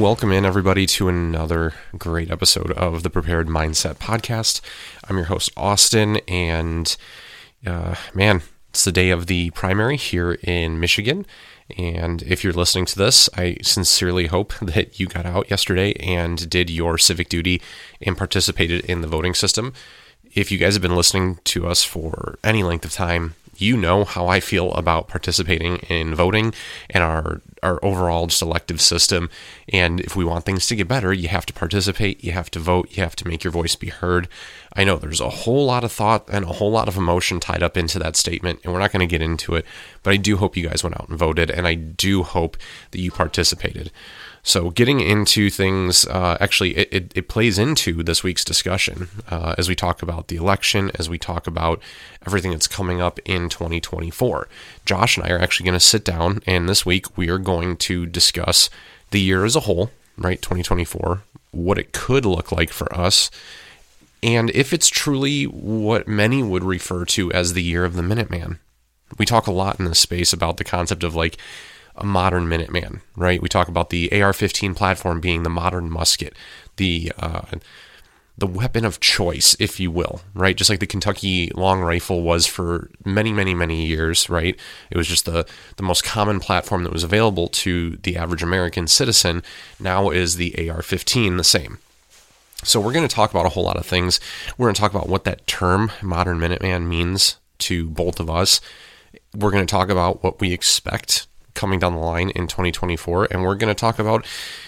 Welcome in, everybody, to another great episode of the Prepared Mindset Podcast. I'm your host, Austin, and uh, man, it's the day of the primary here in Michigan. And if you're listening to this, I sincerely hope that you got out yesterday and did your civic duty and participated in the voting system. If you guys have been listening to us for any length of time, you know how I feel about participating in voting and our our overall just elective system. And if we want things to get better, you have to participate, you have to vote, you have to make your voice be heard. I know there's a whole lot of thought and a whole lot of emotion tied up into that statement, and we're not going to get into it, but I do hope you guys went out and voted, and I do hope that you participated. So, getting into things, uh, actually, it, it, it, plays into this week's discussion uh, as we talk about the election, as we talk about everything that's coming up in 2024. Josh and I are actually going to sit down, and this week we are going to discuss the year as a whole, right? 2024, what it could look like for us, and if it's truly what many would refer to as the year of the Minuteman. We talk a lot in this space about the concept of like, a modern Minuteman, right? We talk about the AR-15 platform being the modern musket, the uh, the weapon of choice, if you will, right? Just like the Kentucky long rifle was for many, many, many years, right? It was just the the most common platform that was available to the average American citizen. Now is the AR-15 the same? So we're going to talk about a whole lot of things. We're going to talk about what that term modern Minuteman means to both of us. We're going to talk about what we expect coming down the line in 2024, and we're going to talk about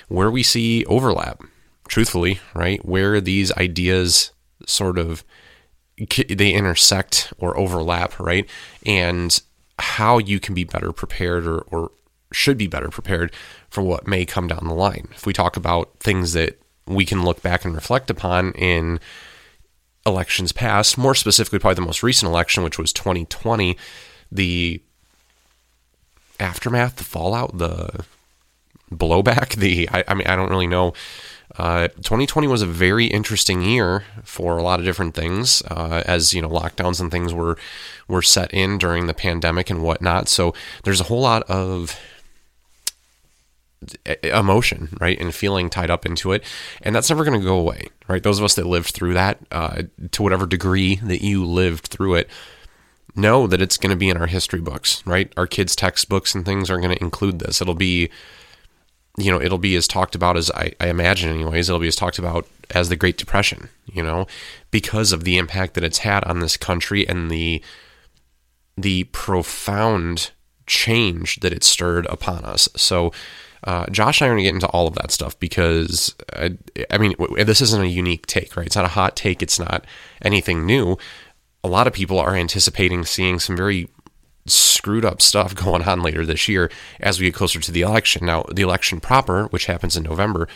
where we see overlap. Truthfully, right, where these ideas sort of they intersect or overlap, right, and how you can be better prepared or, or should be better prepared for what may come down the line. If we talk about things that we can look back and reflect upon in elections past, more specifically, probably the most recent election, which was 2020, the aftermath, the fallout, the blowback, the I, I mean I don't really know. Uh, 2020 was a very interesting year for a lot of different things, uh, as you know, lockdowns and things were were set in during the pandemic and whatnot. So there's a whole lot of emotion, right, and feeling tied up into it, and that's never going to go away, right? Those of us that lived through that, uh, to whatever degree that you lived through it, know that it's going to be in our history books, right? Our kids' textbooks and things are going to include this. It'll be, you know, it'll be as talked about as I, I, imagine, anyways. It'll be as talked about as the Great Depression, you know, because of the impact that it's had on this country and the the profound change that it stirred upon us. So. Uh, Josh and I are going to get into all of that stuff because, I, I mean, this isn't a unique take, right? It's not a hot take. It's not anything new a lot of people are anticipating seeing some very screwed up stuff going on later this year as we get closer to the election. Now, the election proper, which happens in November,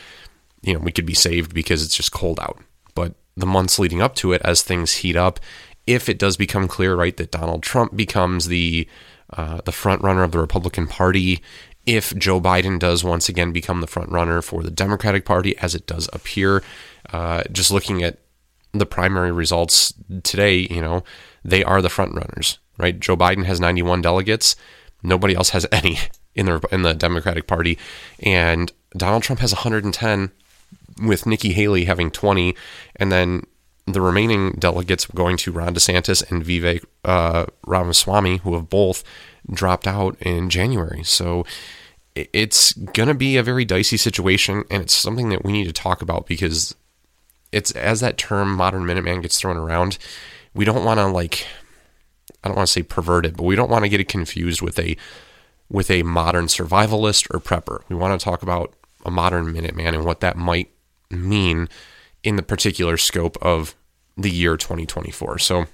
you know, we could be saved because it's just cold out. But the months leading up to it, as things heat up, if it does become clear, right, that Donald Trump becomes the uh, the front runner of the Republican Party, if Joe Biden does once again become the front runner for the Democratic Party, as it does appear, uh, just looking at the primary results today, you know, they are the front runners, right? Joe Biden has 91 delegates. Nobody else has any in the in the Democratic Party, and Donald Trump has 110, with Nikki Haley having 20, and then the remaining delegates going to Ron DeSantis and Vivek uh, Ramaswamy, who have both dropped out in January. So it's going to be a very dicey situation, and it's something that we need to talk about because it's as that term modern Minuteman gets thrown around, we don't want to like I don't want to say perverted, but we don't want to get it confused with a with a modern survivalist or prepper. We want to talk about a modern Minuteman and what that might mean in the particular scope of the year 2024. So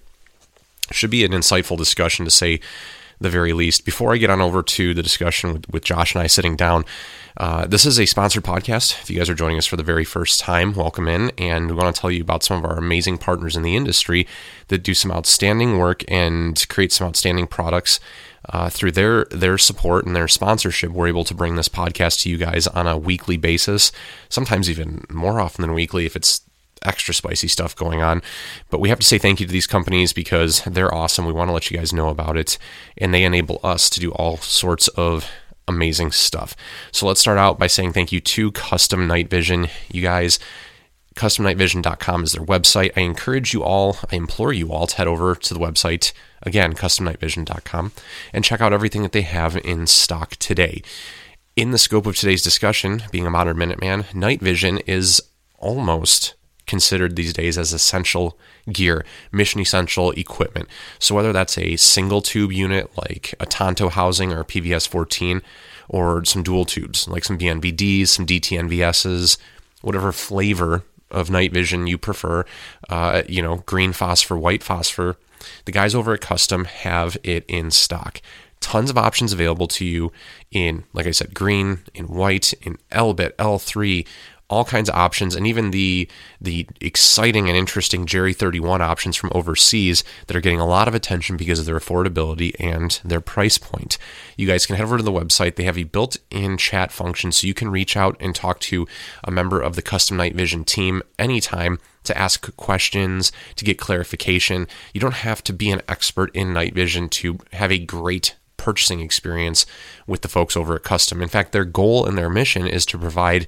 should be an insightful discussion to say the very least. Before I get on over to the discussion with, with Josh and I sitting down, uh, this is a sponsored podcast. If you guys are joining us for the very first time, welcome in. And we want to tell you about some of our amazing partners in the industry that do some outstanding work and create some outstanding products. Uh, through their their support and their sponsorship, we're able to bring this podcast to you guys on a weekly basis, sometimes even more often than weekly if it's extra spicy stuff going on. But we have to say thank you to these companies because they're awesome. We want to let you guys know about it, and they enable us to do all sorts of amazing stuff. So let's start out by saying thank you to Custom Night Vision. You guys, customnightvision.com is their website. I encourage you all, I implore you all to head over to the website, again, customnightvision.com, and check out everything that they have in stock today. In the scope of today's discussion, being a modern Minuteman, night vision is almost considered these days as essential gear, mission essential equipment. So whether that's a single tube unit like a Tonto housing or a PVS 14, or some dual tubes like some BNVDs, some DTNVSs, whatever flavor of night vision you prefer, uh, you know, green phosphor, white phosphor, the guys over at Custom have it in stock. Tons of options available to you in, like I said, green, in white, in Elbit, L3, all kinds of options, and even the the exciting and interesting Jerry 31 options from overseas that are getting a lot of attention because of their affordability and their price point. You guys can head over to the website. They have a built-in chat function, so you can reach out and talk to a member of the Custom Night Vision team anytime to ask questions, to get clarification. You don't have to be an expert in night vision to have a great purchasing experience with the folks over at Custom. In fact, their goal and their mission is to provide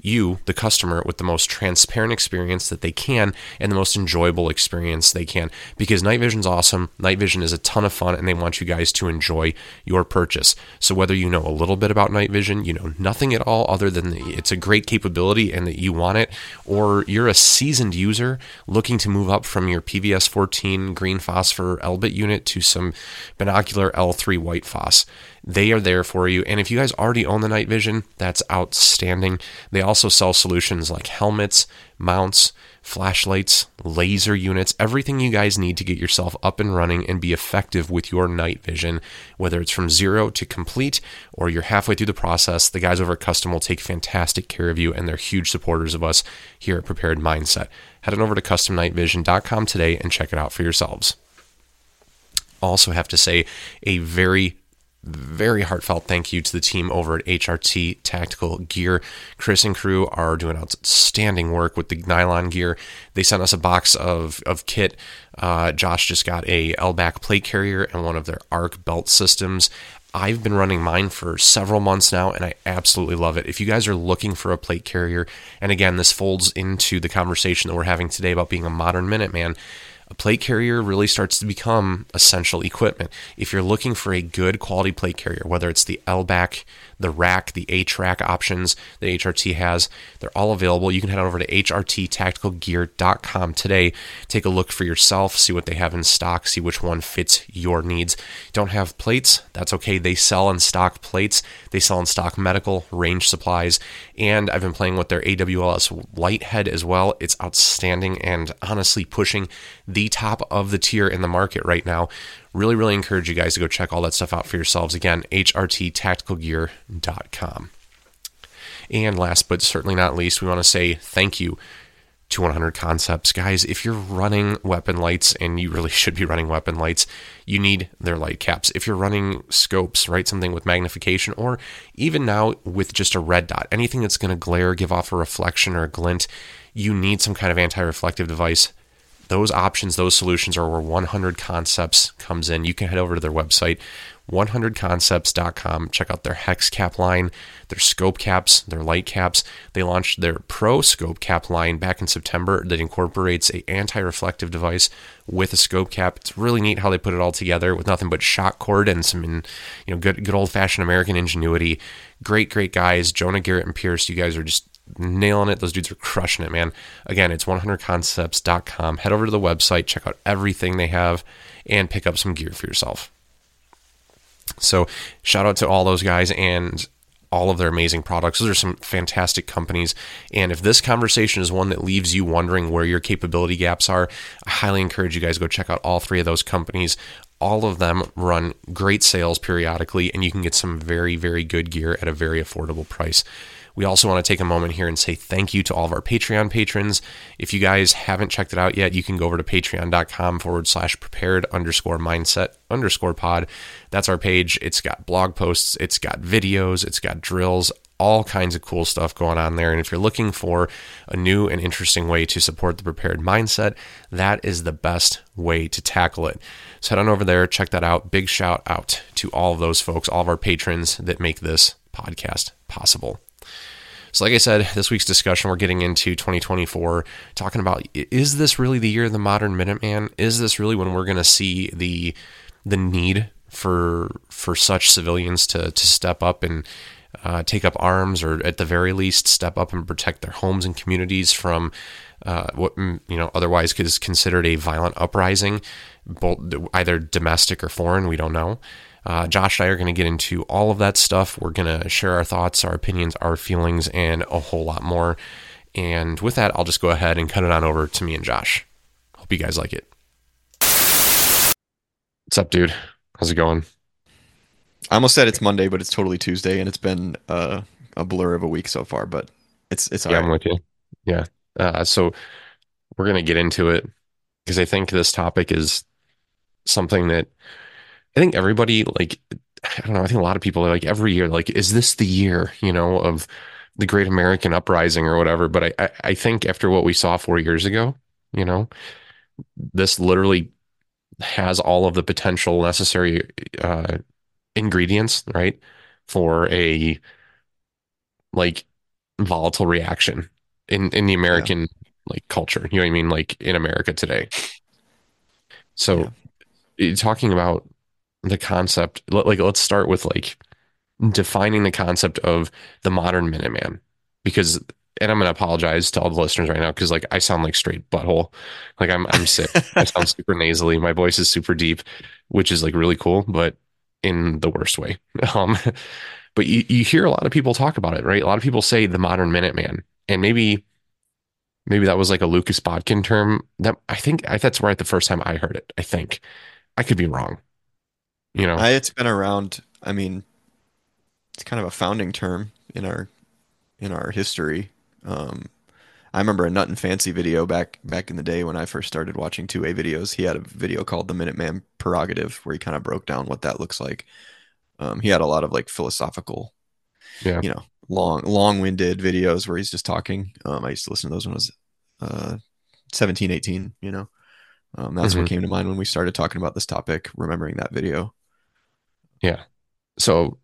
you, the customer, with the most transparent experience that they can and the most enjoyable experience they can. Because night vision's awesome. Night vision is a ton of fun and they want you guys to enjoy your purchase. So whether you know a little bit about night vision, you know nothing at all other than it's a great capability and that you want it, or you're a seasoned user looking to move up from your PVS 14 green phosphor Elbit unit to some binocular L3 white phos they are there for you. And if you guys already own the night vision, that's outstanding. They also sell solutions like helmets, mounts, flashlights, laser units, everything you guys need to get yourself up and running and be effective with your night vision, whether it's from zero to complete or you're halfway through the process. The guys over at Custom will take fantastic care of you and they're huge supporters of us here at Prepared Mindset. Head on over to customnightvision.com today and check it out for yourselves. Also, have to say a very very heartfelt thank you to the team over at HRT Tactical Gear. Chris and crew are doing outstanding work with the nylon gear. They sent us a box of, of kit. Uh, Josh just got a LBAC plate carrier and one of their ARC belt systems. I've been running mine for several months now and I absolutely love it. If you guys are looking for a plate carrier, and again, this folds into the conversation that we're having today about being a modern Minuteman a plate carrier really starts to become essential equipment. If you're looking for a good quality plate carrier, whether it's the LBAC, the rack, the A-Track options that HRT has, they're all available. You can head over to hrttacticalgear.com today. Take a look for yourself, see what they have in stock, see which one fits your needs. Don't have plates? That's okay. They sell in stock plates. They sell in stock medical, range supplies, and I've been playing with their AWLS light head as well. It's outstanding and honestly pushing the top of the tier in the market right now. Really, really encourage you guys to go check all that stuff out for yourselves. Again, hrttacticalgear.com. And last but certainly not least, we want to say thank you to 100 Concepts. Guys, if you're running weapon lights, and you really should be running weapon lights, you need their light caps. If you're running scopes, right, something with magnification, or even now with just a red dot, anything that's going to glare, give off a reflection or a glint, you need some kind of anti reflective device those options, those solutions are where 100 Concepts comes in. You can head over to their website, 100concepts.com. Check out their hex cap line, their scope caps, their light caps. They launched their Pro scope cap line back in September that incorporates a anti-reflective device with a scope cap. It's really neat how they put it all together with nothing but shock cord and some you know good good old-fashioned American ingenuity. Great great guys, Jonah Garrett and Pierce. You guys are just nailing it. Those dudes are crushing it, man. Again, it's 100concepts.com. Head over to the website, check out everything they have, and pick up some gear for yourself. So, shout out to all those guys and all of their amazing products. Those are some fantastic companies. And if this conversation is one that leaves you wondering where your capability gaps are, I highly encourage you guys to go check out all three of those companies. All of them run great sales periodically, and you can get some very, very good gear at a very affordable price. We also want to take a moment here and say thank you to all of our Patreon patrons. If you guys haven't checked it out yet, you can go over to patreon.com forward slash prepared underscore mindset underscore pod. That's our page. It's got blog posts, it's got videos, it's got drills, all kinds of cool stuff going on there. And if you're looking for a new and interesting way to support the prepared mindset, that is the best way to tackle it. So head on over there, check that out. Big shout out to all of those folks, all of our patrons that make this podcast possible. So, like I said, this week's discussion, we're getting into 2024, talking about is this really the year of the modern Minuteman? Is this really when we're going to see the the need for for such civilians to to step up and uh, take up arms, or at the very least, step up and protect their homes and communities from uh, what mm, you know otherwise is considered a violent uprising, both either domestic or foreign. We don't know. Uh, Josh and I are going to get into all of that stuff. We're going to share our thoughts, our opinions, our feelings, and a whole lot more. And with that, I'll just go ahead and cut it on over to me and Josh. Hope you guys like it. What's up, dude? How's it going? I almost said it's Monday, but it's totally Tuesday, and it's been uh, a blur of a week so far. But it's it's yeah, right. I'm with you. Yeah. Uh, so we're gonna get into it because I think this topic is something that I think everybody like I don't know. I think a lot of people are like every year, like, is this the year, you know, of the Great American Uprising or whatever? But I, I, I think after what we saw four years ago, you know, this literally has all of the potential necessary uh, ingredients, right, for a like volatile reaction in in the American yeah. like culture. You know what I mean? Like in America today. So, yeah. talking about the concept like let's start with like defining the concept of the modern minuteman. Because and i'm going to apologize to all the listeners right now because like i sound like straight butthole. Like i'm i'm sick. I sound super nasally. My voice is super deep which is like really cool but in the worst way. Um but you, you hear a lot of people talk about it right? A lot of people say the modern minuteman. And maybe maybe that was like a Lucas Botkin term that i think I, that's right the first time i heard it i think. I could be wrong you know, I, it's been around. I mean, it's kind of a founding term in our in our history. Um, I remember a Nutnfancy video back back in the day when I first started watching 2A videos. He had a video called the Minuteman Prerogative where he kind of broke down what that looks like. Um, he had a lot of like philosophical, yeah, you know, long long-winded videos where he's just talking. Um, I used to listen to those when I was uh, 17, 18, you know. Um, that's mm-hmm. what came to mind when we started talking about this topic, remembering that video. Yeah. So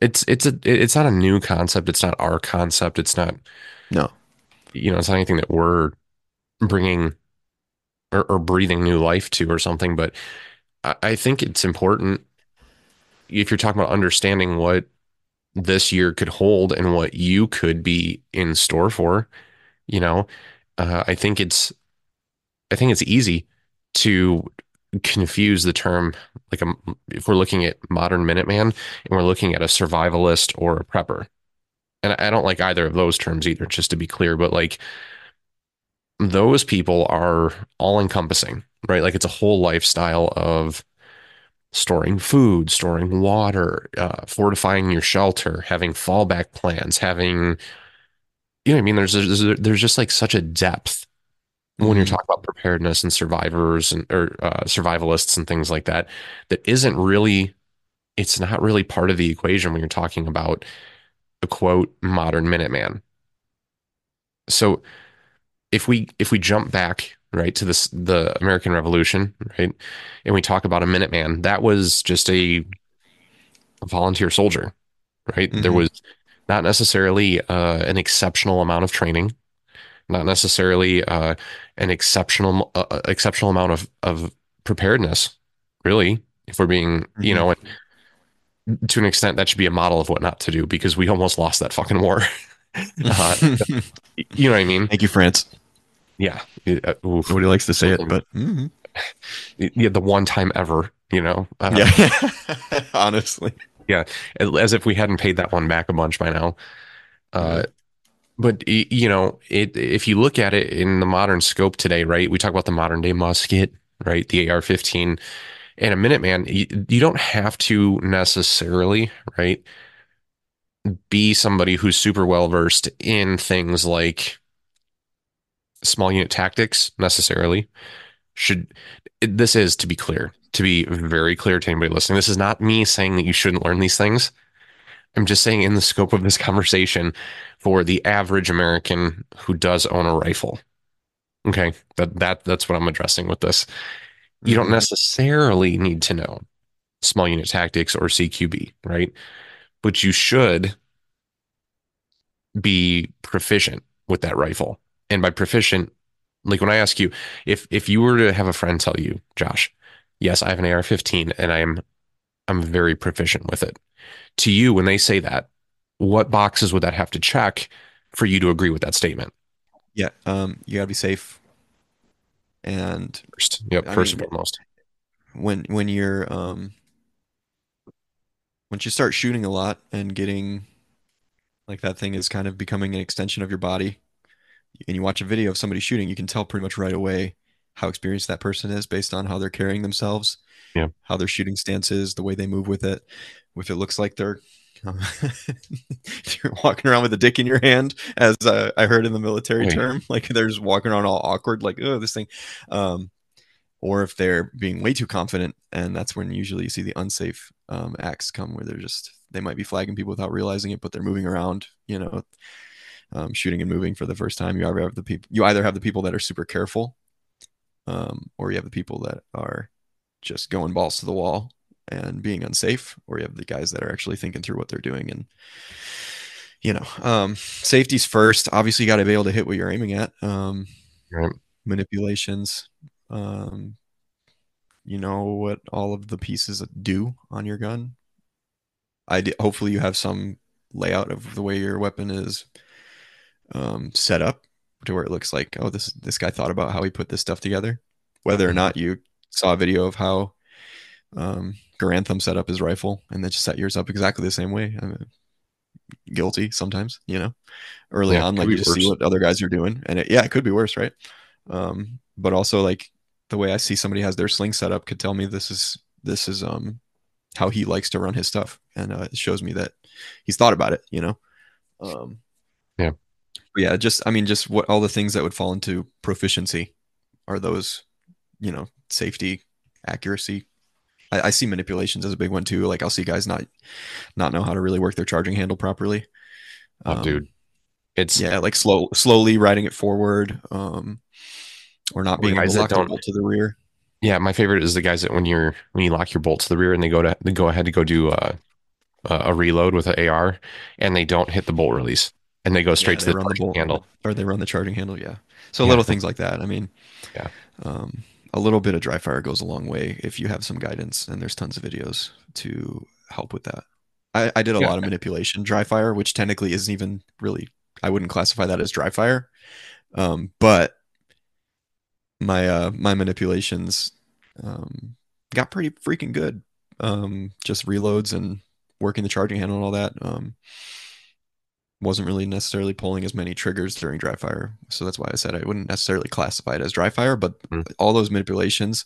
it's it's a it's not a new concept. It's not our concept. It's not no. You know, it's not anything that we're bringing or, or breathing new life to or something. But I, I think it's important if you're talking about understanding what this year could hold and what you could be in store for. You know, uh, I think it's I think it's easy to confuse the term like a, um, if we're looking at modern Minuteman and we're looking at a survivalist or a prepper. And I don't like either of those terms either, just to be clear, but like those people are all encompassing, right? Like it's a whole lifestyle of storing food, storing water, uh, fortifying your shelter, having fallback plans, having, you know, I mean, there's, there's, there's just like such a depth when you're mm-hmm. talking about preparedness and survivors and or uh, survivalists and things like that that isn't really it's not really part of the equation when you're talking about the quote modern minuteman so if we if we jump back right to this the american revolution right and we talk about a minuteman that was just a, a volunteer soldier right mm-hmm. there was not necessarily uh, an exceptional amount of training not necessarily uh, an exceptional uh, uh, exceptional amount of of preparedness. Really, if we're being, mm-hmm. you know, to an extent, that should be a model of what not to do because we almost lost that fucking war. uh, you know what I mean? Thank you, France. Yeah, uh, nobody likes to say it, but mm-hmm. yeah, the one time ever, you know. Uh, yeah, honestly. Yeah, as if we hadn't paid that one back a bunch by now. Uh, but you know, it, if you look at it in the modern scope today, right? We talk about the modern day musket, right? The AR-15 and a Minuteman. You, you don't have to necessarily, right, be somebody who's super well versed in things like small unit tactics necessarily. Should this is to be clear, to be very clear to anybody listening. This is not me saying that you shouldn't learn these things. I'm just saying, in the scope of this conversation, for the average American who does own a rifle, okay, that that that's what I'm addressing with this. You don't Mhm. necessarily need to know small unit tactics or CQB, right? But you should be proficient with that rifle. And by proficient, like when I ask you, if if you were to have a friend tell you, Josh, yes, I have an AR-15 and I am I'm very proficient with it. To you, when they say that, what boxes would that have to check for you to agree with that statement? Yeah, um, you gotta be safe. And First, yep, I first and foremost. when when you're um, once you start shooting a lot and getting like that thing is kind of becoming an extension of your body, and you watch a video of somebody shooting, you can tell pretty much right away how experienced that person is based on how they're carrying themselves, Yeah. how their shooting stance is, the way they move with it. If it looks like they're you're walking around with a dick in your hand, as uh, I heard in the military Right. term, like they're just walking around all awkward, like oh this thing, um, or if they're being way too confident, and that's when usually you see the unsafe um, acts come, where they're just they might be flagging people without realizing it, but they're moving around, you know, um, shooting and moving for the first time. You either have the people you either have the people that are super careful, um, or you have the people that are just going balls to the wall and being unsafe, or you have the guys that are actually thinking through what they're doing and you know, um, safety's first. Obviously, you got to be able to hit what you're aiming at. Um, Right. manipulations. Um, you know what all of the pieces do on your gun. I d- hopefully you have some layout of the way your weapon is um, set up to where it looks like, oh, this this guy thought about how he put this stuff together. Whether or not you saw a video of how um, Garand Thumb set up his rifle and then just set yours up exactly the same way. I'm guilty sometimes, you know. Early Yeah, on, like you just see what other guys are doing, and it, yeah, it could be worse, right? Um, but also like the way I see somebody has their sling set up could tell me this is this is um how he likes to run his stuff, and uh, it shows me that he's thought about it, you know. Um, Yeah. yeah, just I mean, just what all the things that would fall into proficiency are those, you know, safety, accuracy. I, I see manipulations as a big one too. Like I'll see guys not not know how to really work their charging handle properly. Oh, Um, dude. It's yeah, like slow slowly riding it forward, um, or not being able to lock the bolt to the rear. yeah, my favorite is the guys that when you're when you lock your bolt to the rear and they go to they go ahead to go do uh, a reload with an AR and they don't hit the bolt release and they go straight Yeah, to the run the charging bolt handle. or they run the charging handle. Yeah, so Yeah. little things like that. I mean, Yeah. um, a little bit of dry fire goes a long way if you have some guidance, and there's tons of videos to help with that. I, I did a Yeah. lot of manipulation dry fire, which technically isn't even really. I wouldn't classify that as dry fire, um, but my uh, my manipulations um, got pretty freaking good. Um, just reloads and working the charging handle and all that. Um, wasn't really necessarily pulling as many triggers during dry fire, so that's why I said I wouldn't necessarily classify it as dry fire. But Mm. all those manipulations,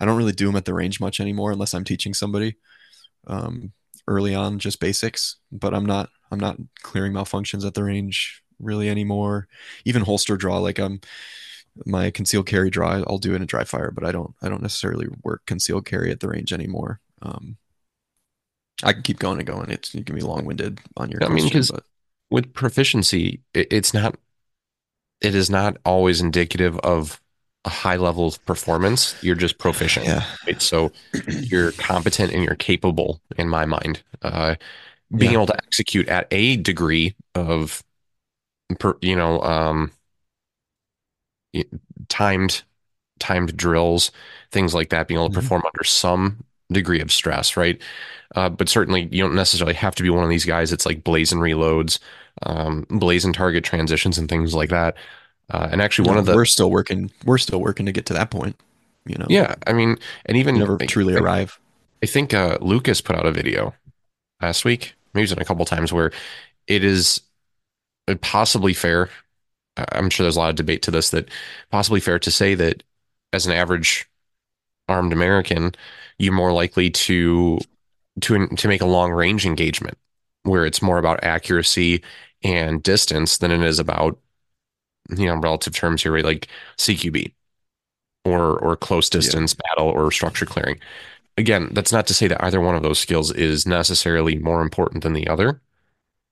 I don't really do them at the range much anymore unless I'm teaching somebody. Um, early on, just basics, but I'm not I'm not clearing malfunctions at the range really anymore. Even holster draw, like I'm my concealed carry draw, I'll do it in dry fire, but I don't I don't necessarily work concealed carry at the range anymore. Um, I can keep going and going. It's you can be long winded on your I mean, question, 'cause- but With proficiency, it's not it is not always indicative of a high level of performance. You're just proficient. yeah, Right? So you're competent and you're capable in my mind. Uh, being Yeah. able to execute at a degree of, per, you know, um, timed, timed drills, things like that, being able to Mhm. perform under some degree of stress, right? Uh, but certainly you don't necessarily have to be one of these guys. It's like blazing reloads, um, blazing target transitions and things like that. Uh, and actually one No, of the, we're still working. We're still working to get to that point. You know, yeah, I mean, and even never I- truly I- arrive. I think uh, Lucas put out a video last week, maybe it's been a couple times, where it is possibly fair. I'm sure there's a lot of debate to this that possibly fair to say that as an average armed American, you're more likely to to to make a long range engagement where it's more about accuracy and distance than it is about you know relative terms here, right? Like CQB or or close distance battle or structure clearing. again, that's not to say that either one of those skills is necessarily more important than the other,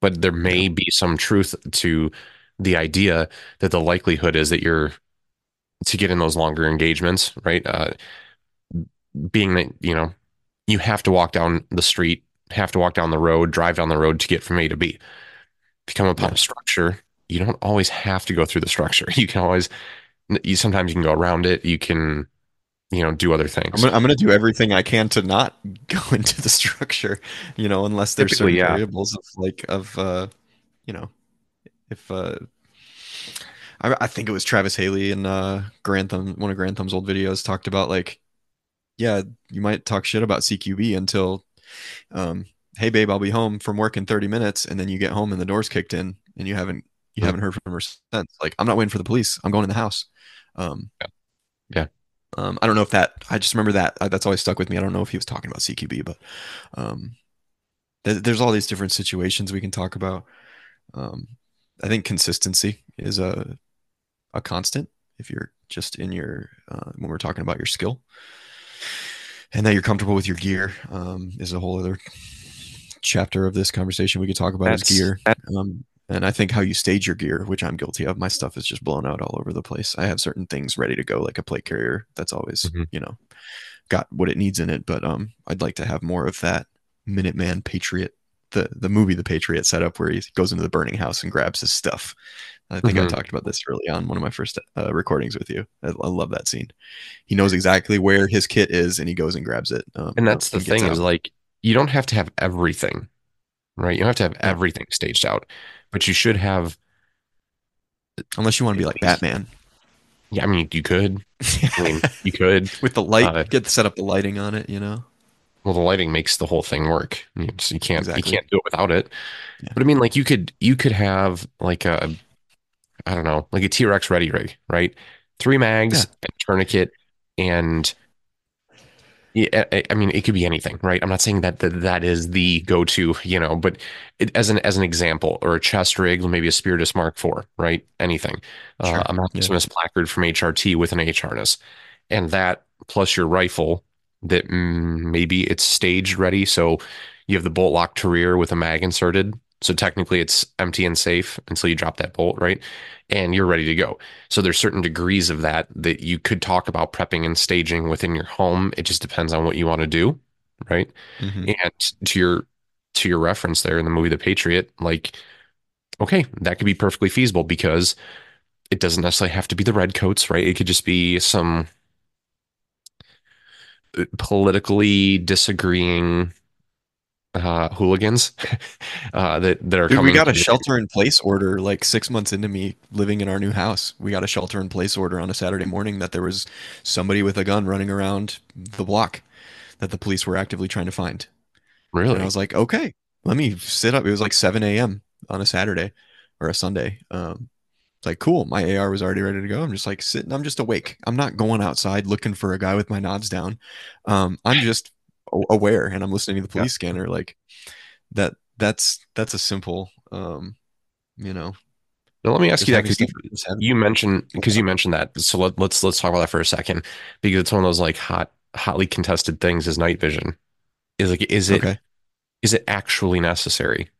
but there Yeah. may be some truth to the idea that the likelihood is that you're to get in those longer engagements, right? Uh, being that, you know, you have to walk down the street, have to walk down the road, drive down the road to get from A to B. If you come upon a structure, you don't always have to go through the structure. You can always, you sometimes you can go around it. You can, you know, do other I'm things. gonna, I'm gonna do everything I can to not go into the structure, you know, unless there's Typically, certain yeah. variables of like of uh, you know, if uh, I, I think it was Travis Haley in uh Garand Thumb, one of Garand Thumb's old videos talked about like, yeah, you might talk shit about CQB until, um, hey babe, I'll be home from work in 30 minutes, and then you get home and the door's kicked in, and you haven't you Mhm. haven't heard from her since. Like, I'm not waiting for the police. I'm going in the house. Um, Yeah. Yeah. Um, I don't know if that. I just remember that. Uh, that's always stuck with me. I don't know if he was talking about CQB, but um, th- there's all these different situations we can talk about. Um, I think consistency is a a constant if you're just in your uh, when we're talking about your skill, and that you're comfortable with your gear um, is a whole other chapter of this conversation we could talk about is gear. Um, and I think how you stage your gear, which I'm guilty of. My stuff is just blown out all over the place. I have certain things ready to go, like a plate carrier that's always, Mhm. you know, got what it needs in it. But um, I'd like to have more of that Minuteman Patriot, the the movie The Patriot set up where he goes into the burning house and grabs his stuff. I think I Mhm. talked about this early on one of my first uh, recordings with you. I, I love that scene. He knows exactly where his kit is, and he goes and grabs it. Um, And that's the thing is like you don't have to have everything, right? You don't have to have everything staged out, but you should have. unless you want to be like Batman. Yeah, I mean, you could. I mean, you could. with the light, Uh, get set up the lighting on it. You know, Well, the lighting makes the whole thing work. You, just- you can't. Exactly. You can't do it without it. Yeah. But I mean, like you could. You could have like a. I don't know, like a T Rex ready rig, right? Three mags, and tourniquet, and. Yeah, I, mean, it could be anything, right? I'm not saying that that, that is the go-to, you know, but it, as an as an example, or a chest rig, maybe a Spiritus Mark IV, right? Anything. Sure. Uh, a Maximus placard from HRT with an H harness, and that plus your rifle that mm, maybe it's staged ready, so you have the bolt lock to rear with a mag inserted. So technically, it's empty and safe until you drop that bolt, right? And you're ready to go. So there's certain degrees of that that you could talk about prepping and staging within your home. It just depends on what you want to do, right? Mhm. And to your to your reference there in the movie The Patriot, like, okay, that could be perfectly feasible because it doesn't necessarily have to be the red coats, right? It could just be some politically disagreeing uh, hooligans uh, that that are Dude, coming. we got a shelter in place order like six months into me living in our new house. We got a shelter in place order on a Saturday morning that there was somebody with a gun running around the block that the police were actively trying to find. And Really? I was like, okay, let me sit up. It was like 7 a.m. on a Saturday or a Sunday. Um, it's like, cool. My AR was already ready to go. I'm just like sitting. I'm just awake. I'm not going outside looking for a guy with my nods down. Um, I'm just aware and I'm listening to the Yeah. police scanner. Like that, that's, that's a simple, um, you know, Now, let me ask you that because you, stuff- just having- you mentioned because you mentioned that. So let, let's let's talk about that for a second because it's one of those like hot hotly contested things is night vision. Is like is it is okay. it actually necessary?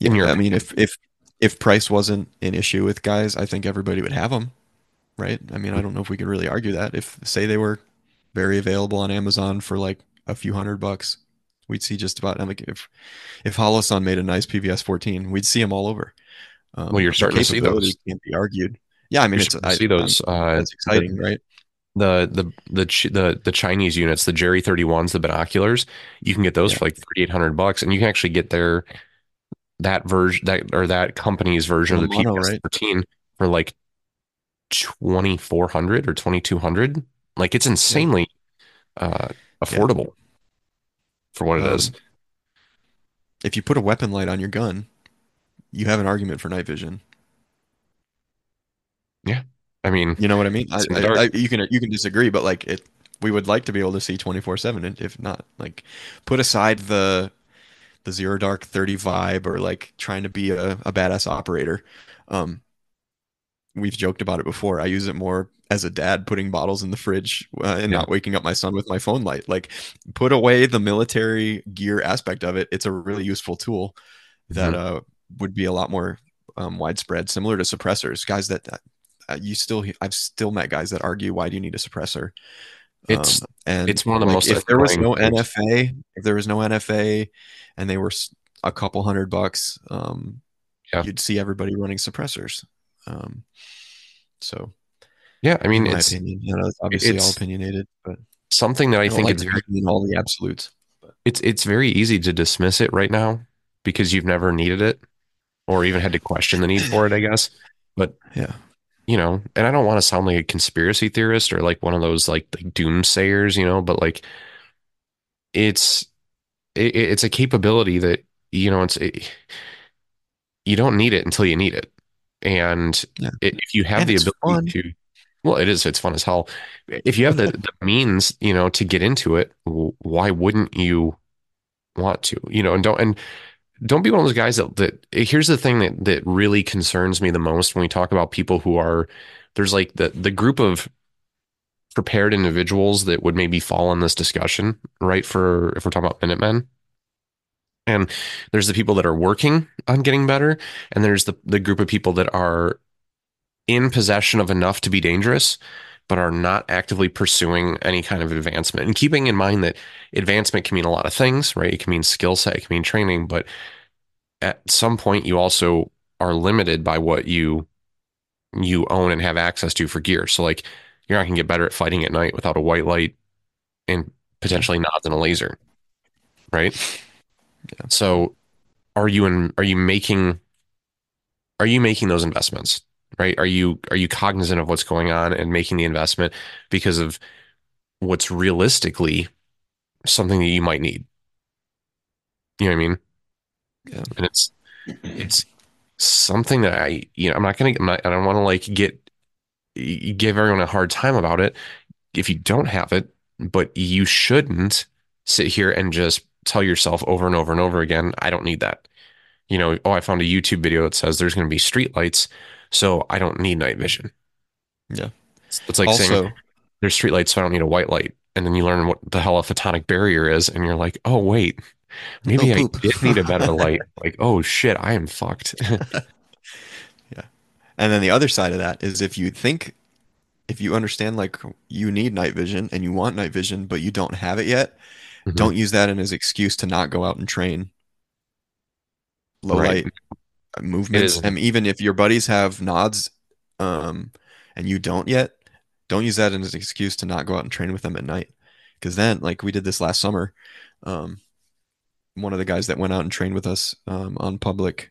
Yeah, I mean, if if if price wasn't an issue with guys, I think everybody would have them, right? I mean, I don't know if we could really argue that. If say they were very available on Amazon for like a few hundred bucks, we'd see just about. I mean, if if Holosun made a nice PVS 14, we'd see them all over. Um, Well, you're starting to see those. Can't be argued. Yeah, I mean, it's I, see those. I'm- Uh, that's exciting, right? the the the the the Chinese units, the Jerry 31s, the binoculars, you can get those Yeah. for like 3800 bucks and you can actually get their that version that or that company's version of the PPS right? 13 for like 2400 or 2200. Like it's insanely uh affordable for what it is. Um, If you put a weapon light on your gun, you have an argument for night vision. Yeah i mean, You know what I mean? I, the I. I, you can you can disagree, but like it, we would like to be able to see twenty four seven. If not, like put aside the the zero dark thirty vibe or like trying to be a, a badass operator. Um, we've joked about it before. I use it more as a dad putting bottles in the fridge uh, and Yeah. not waking up my son with my phone light. Like, put away the military gear aspect of it. It's a really useful tool that Mhm. uh, would be a lot more um, widespread, similar to suppressors. Guys that uh, you still, I've still met guys that argue, why do you need a suppressor? It's Um, and it's one of the like, most if there was no. NFA, if there was no NFA, and they were a couple hundred bucks, um, Yeah. you'd see everybody running suppressors. Um, so, Yeah, I mean it's opinion, you know, it's obviously all opinionated, but something that I I think like it's very all the absolutes. But it's it's very easy to dismiss it right now because you've never needed it or even had to question the need for it, I guess. But yeah, you know, and I don't want to sound like a conspiracy theorist or like one of those like, like doomsayers, you know, but like it's it, it's a capability that you know it's it, you don't need it until you need it, and yeah, i if you have and the ability fun. to, well, it is it's fun as hell. If you have the, the means, you know, to get into it, why wouldn't you want to? You know, and don't and don't be one of those guys that that here's the thing that that really concerns me the most when we talk about people who are there's like the the group of prepared individuals that would maybe fall in this discussion, right? For if we're talking about Minutemen. And there's the people that are working on getting better, and there's the, the group of people that are in possession of enough to be dangerous, but are not actively pursuing any kind of advancement. And keeping in mind that advancement can mean a lot of things, right? It can mean skill set, it can mean training, but at some point you also are limited by what you you own and have access to for gear. So like you're not gonna get better at fighting at night without a white light and potentially nods and a laser, right? Yeah. So are you in are you making are you making those investments? Right? Are you are you cognizant of what's going on and making the investment because of what's realistically something that you might need? You know what I mean? Yeah. And it's it's something that I you know I'm not gonna I'm not, I don't want to like get give everyone a hard time about it if you don't have it, but you shouldn't sit here and just tell yourself over and over and over again, I don't need that. You know, oh, I found a YouTube video that says there's going to be street lights, so I don't need night vision. Yeah. It's, it's like saying there's street lights, so I don't need a white light. And then you learn what the hell a photonic barrier is, and you're like, oh wait, maybe Oh, I did need a better light. Like, oh shit, I am fucked. yeah. And then the other side of that is if you think, if you understand like you need night vision and you want night vision, but you don't have it yet, Mhm. don't use that as an excuse to not go out and train low Right. light movements. And even if your buddies have nods, um, and you don't yet, don't use that as an excuse to not go out and train with them at night. Because then, like we did this last summer, um, one of the guys that went out and trained with us um, on public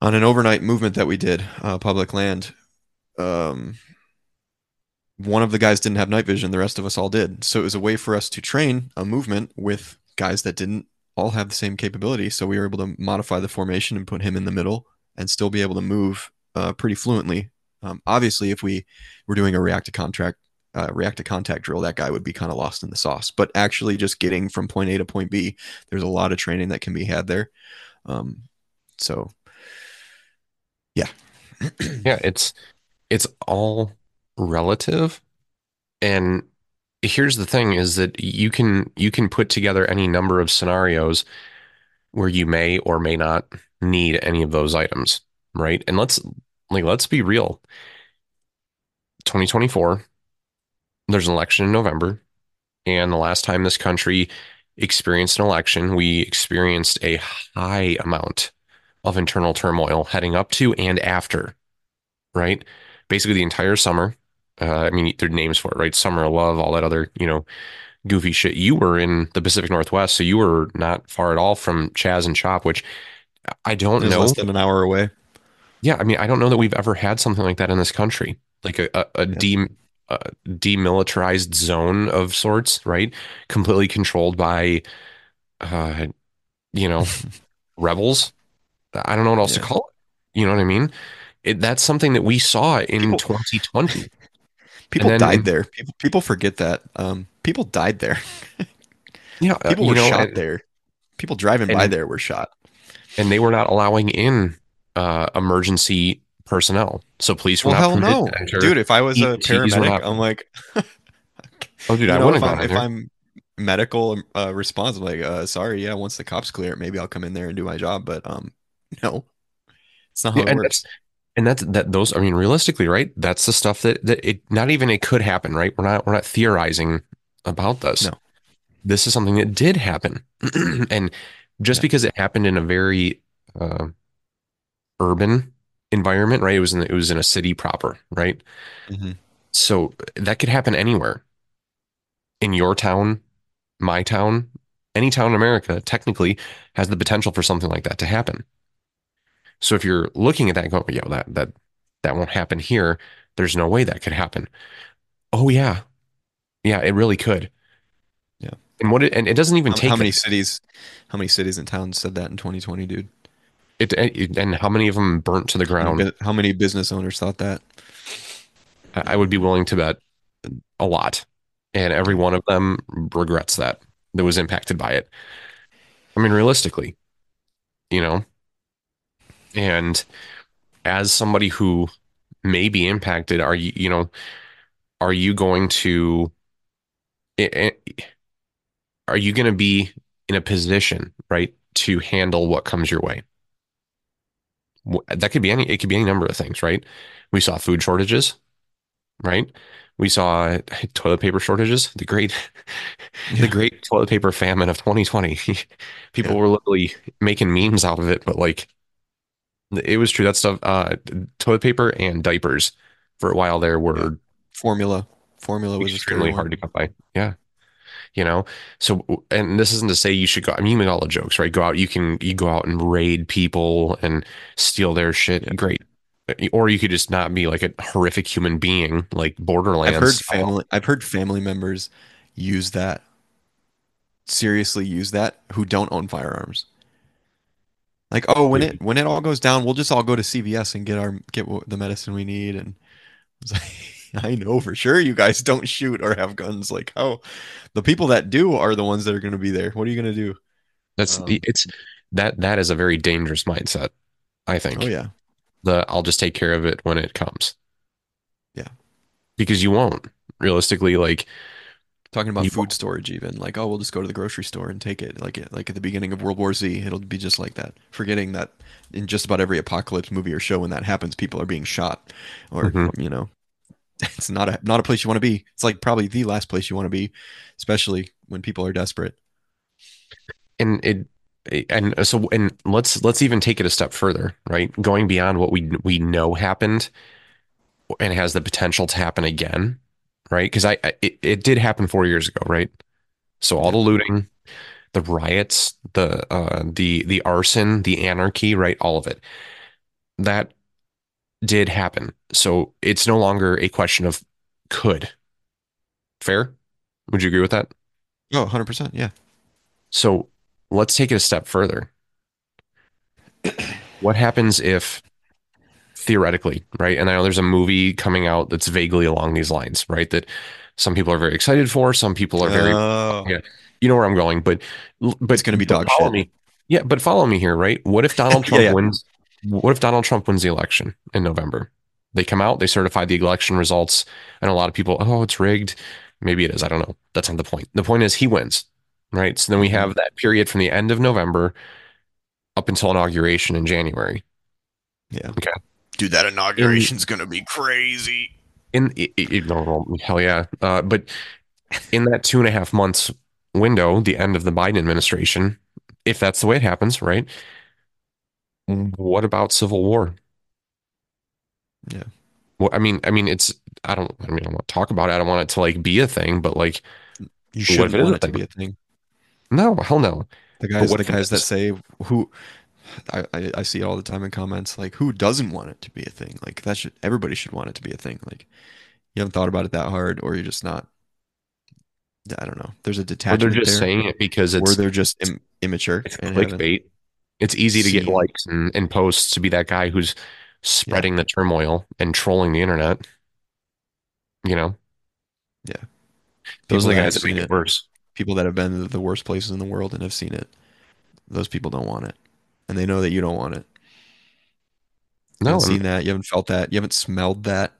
on an overnight movement that we did, uh, public land. Um, one of the guys didn't have night vision, the rest of us all did. So it was a way for us to train a movement with guys that didn't all have the same capability. So we were able to modify the formation and put him in the middle and still be able to move uh, pretty fluently. Um, obviously, if we were doing a react to contract, uh, react to contact drill, that guy would be kind of lost in the sauce. But actually, just getting from point A to point B, there's a lot of training that can be had there. Um, so, yeah, Yeah, it's it's all relative. And here's the thing is that you can you can put together any number of scenarios where you may or may not need any of those items, right? And let's like let's be real. 2024, there's an election in November, and the last time this country experienced an election, we experienced a high amount of internal turmoil heading up to and after, right? Basically the entire summer. Uh, I mean, there are names for it, right? Summer of Love, all that other, you know, goofy shit. You were in the Pacific Northwest, so you were not far at all from Chaz and Chop, which I don't know. less than an hour away. Yeah, I mean, I don't know that we've ever had something like that in this country, like a a, a de, a demilitarized zone of sorts, right? Completely controlled by, uh, you know, rebels. I don't know what else to call it. You know what I mean? It, that's something that we saw in People- 2020. People then- died there. People, people forget that. Um, people died there. Yeah, People were know, shot and- there. People driving by there were shot. and they were not allowing in uh, emergency personnel. So police were Well, not hell no, to enter. dude. If I was a paramedic. I'm like, Oh, dude, you I wouldn't if have I'm gone if. I'm medical uh, response, I'm like, uh, sorry, yeah. Once the cops clear it, maybe I'll come in there and do my job. But um, no, it's not how Yeah, it works. And that's that those I mean realistically, right? That's the stuff that that it not even it could happen, right? We're not we're not theorizing about this. No. This is something that did happen. and just Yeah. because it happened in a very uh, urban environment, right? It was in the, it was in a city proper, right? Mhm. So that could happen anywhere. In your town, my town, any town in America technically has the potential for something like that to happen. So if you're looking at that going, yeah, that that that won't happen here, there's no way that could happen. Oh yeah. Yeah, it really could. Yeah. And what it, and it doesn't even How, take how many that. cities? How many cities and towns said that in 2020, dude? It, and how many of them burnt to the ground? how many business owners thought that? I I would be willing to bet a lot. And every one of them regrets that that was impacted by it. I mean, realistically, you know, and as somebody who may be impacted, are you, you know, are you going to, i- i- are you going to be in a position, right, to handle what comes your way? That could be any, it could be any number of things, right? We saw food shortages, right? We saw toilet paper shortages, the great, the great toilet paper famine of 2020. People Yeah. were literally making memes out of it, but like it was true. That stuff, uh, toilet paper and diapers for a while there were Formula. Formula was extremely hard to come by. Yeah. You know, so, and this isn't to say you should go, I mean, you make all the jokes, right? Go out, you can, you go out and raid people and steal their shit. Yeah. Great. Or you could just not be like a horrific human being like Borderlands. I've heard family. I've heard family members use that. Seriously, use that who don't own firearms. Like, oh, when it when it all goes down, we'll just all go to CVS and get our get the medicine we need. And it's like, I know for sure you guys don't shoot or have guns. Like, how the people that do are the ones that are going to be there. What are you going to do? That's Um, it's that that is a very dangerous mindset. I think Oh yeah, the I'll just take care of it when it comes. Yeah. because you won't realistically. Like talking about food storage even. Like, oh, we'll just go to the grocery store and take it. Like, like at the beginning of World War Z, it'll be just like that. Forgetting that in just about every apocalypse movie or show, when that happens, people are being shot, or Mhm. you know, it's not a not a place you want to be. It's like probably the last place you want to be, especially when people are desperate. and it and so and let's let's even take it a step further, right? Going beyond what we we know happened and has the potential to happen again, right? Because I, I it, it did happen four years ago, right? So all the looting, the riots, the uh the the arson, the anarchy, right? All of it. That did happen. So it's no longer a question of could. Fair? Would you agree with that? Oh, 100%. Yeah. So let's take it a step further. What happens if theoretically, right? And I know there's a movie coming out that's vaguely along these lines, right? That some people are very excited for, some people are very Oh, yeah. you know where I'm going, but but It's gonna be but dog follow shit. Me. Yeah, but follow me here, right? What if Donald Trump yeah. wins? What if Donald Trump wins the election in November? They come out, they certify the election results, and a lot of people, oh, it's rigged. Maybe it is. I don't know. That's not the point. The point is he wins, right? So then we Mhm. have that period from the end of November up until inauguration in January. yeah. Okay. Dude, that inauguration's gonna be crazy. in it, it, no, no, hell yeah. Uh, but in that two and a half months window, the end of the Biden administration, if that's the way it happens, right? What about civil war? Yeah. Well, I mean, I mean, it's I don't, I mean, I don't want to talk about it. I don't want it to like be a thing, but like, You shouldn't if it is want a it to be a thing. no, hell no. The guys, what the guys that is? say who, I, I, I see it all the time in comments. Like, who doesn't want it to be a thing? Like that should everybody should want it to be a thing. Like, you haven't thought about it that hard, or you're just not. I don't know. There's a Or they're just there, saying it because or it's they're just Im- immature it's clickbait. It's easy to get likes and, and posts to be that guy who's spreading the turmoil and trolling the internet. You know, yeah those People are the that guys have that make seen it it. worse. people that have been to the worst places in the world and have seen it. Those people don't want it, and they know that you don't want it. You No, haven't and seen that. You haven't felt that. You haven't smelled that.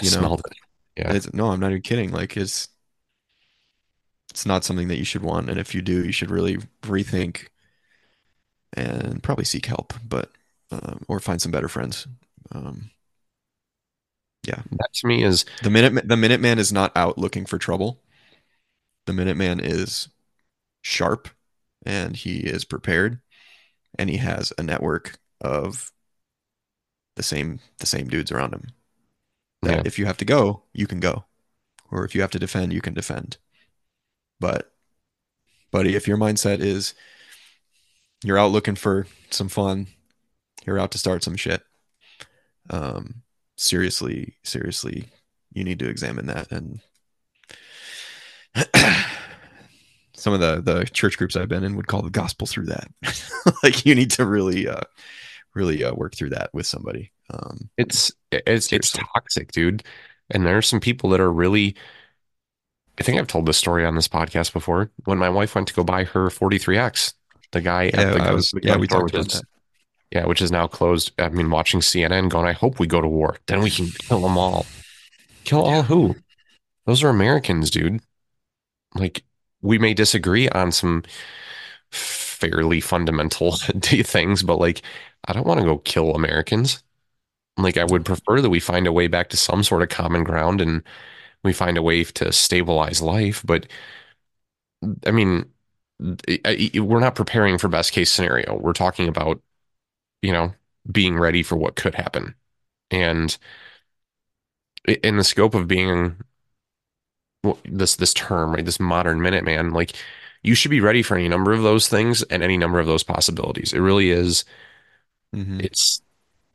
You know, smelled it. Yeah. it's, no, I'm not even kidding. Like it's it's not something that you should want. And if you do, you should really rethink and probably seek help, but um, or find some better friends. Um, yeah, That to me is the minute the Minuteman is not out looking for trouble. The Minuteman is sharp, and he is prepared, and he has a network of the same the same dudes around him. That yeah. if you have to go, you can go, or if you have to defend, you can defend. But, buddy, if your mindset is you're out looking for some fun, you're out to start some shit. Um, seriously, seriously, you need to examine that. And some of the the church groups I've been in would call the gospel through that. like you need to really, uh, really uh, work through that with somebody. Um, It's it's it's toxic, dude. And there are some people that are really I think I've told this story on this podcast before. When my wife went to go buy her 43X, the guy yeah, at the I was. the Yeah, we talked which about is that. yeah, which is now closed. I mean, watching CNN, going, I hope we go to war. Then we can kill them all. Kill all who? Those are Americans, dude. Like we may disagree on some fairly fundamental things, but like I don't want to go kill Americans. Like I would prefer that we find a way back to some sort of common ground and we find a way to stabilize life. But I mean, we're not preparing for best case scenario. We're talking about, you know, being ready for what could happen. And in the scope of being this this term, right, this modern Minuteman, like you should be ready for any number of those things and any number of those possibilities. It really is. Mhm. It's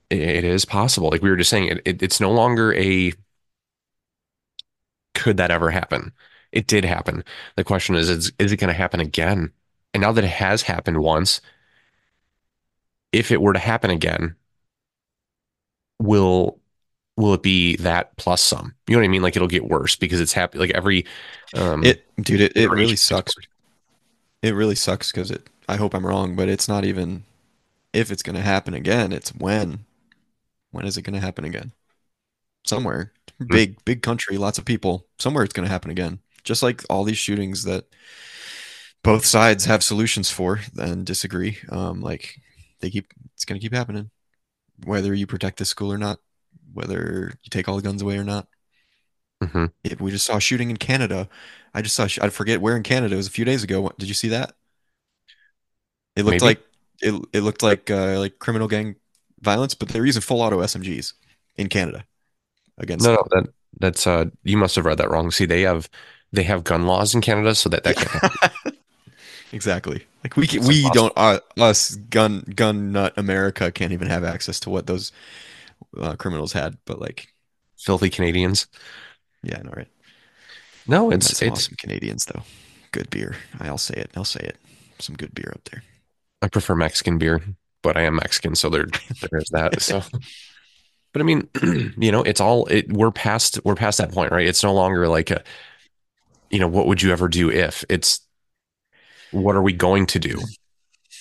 it is possible. Like we were just saying, it, it it's no longer a could that ever happen? It did happen. The question is, is, is it going to happen again? And now that it has happened once, if it were to happen again, will will it be that plus some? You know what I mean? Like it'll get worse because it's happy. Like every um, It, dude, it, it really sucks. It really sucks because it. I hope I'm wrong, but it's not even if it's going to happen again. It's when. When is it going to happen again? Somewhere. worse. Big, big country, lots of people. Somewhere it's going to happen again. Just like all these shootings that both sides have solutions for and disagree. Um, like they keep, it's going to keep happening. Whether you protect the school or not, whether you take all the guns away or not. Mhm. It, we just saw a shooting in Canada. I just saw, I forget where in Canada. It was a few days ago. Did you see that? It looked Maybe. like it, it looked like uh, like criminal gang violence, but they're using full auto SMGs in Canada against. No, no, that that's uh, you must have read that wrong. See, they have they have gun laws in Canada, so that that can't happen. exactly. Like we can, we don't uh, us gun gun nut America can't even have access to what those uh, criminals had. But like, Filthy Canadians. yeah, no, right. No, it's it's. awesome Canadians though. Good beer. I'll say it. I'll say it. Some good beer up there. I prefer Mexican beer, but I am Mexican, so there there is that. So, but I mean, you know, it's all it. We're past we're past that point, right? It's no longer like a, you know, what would you ever do if? It's what are we going to do?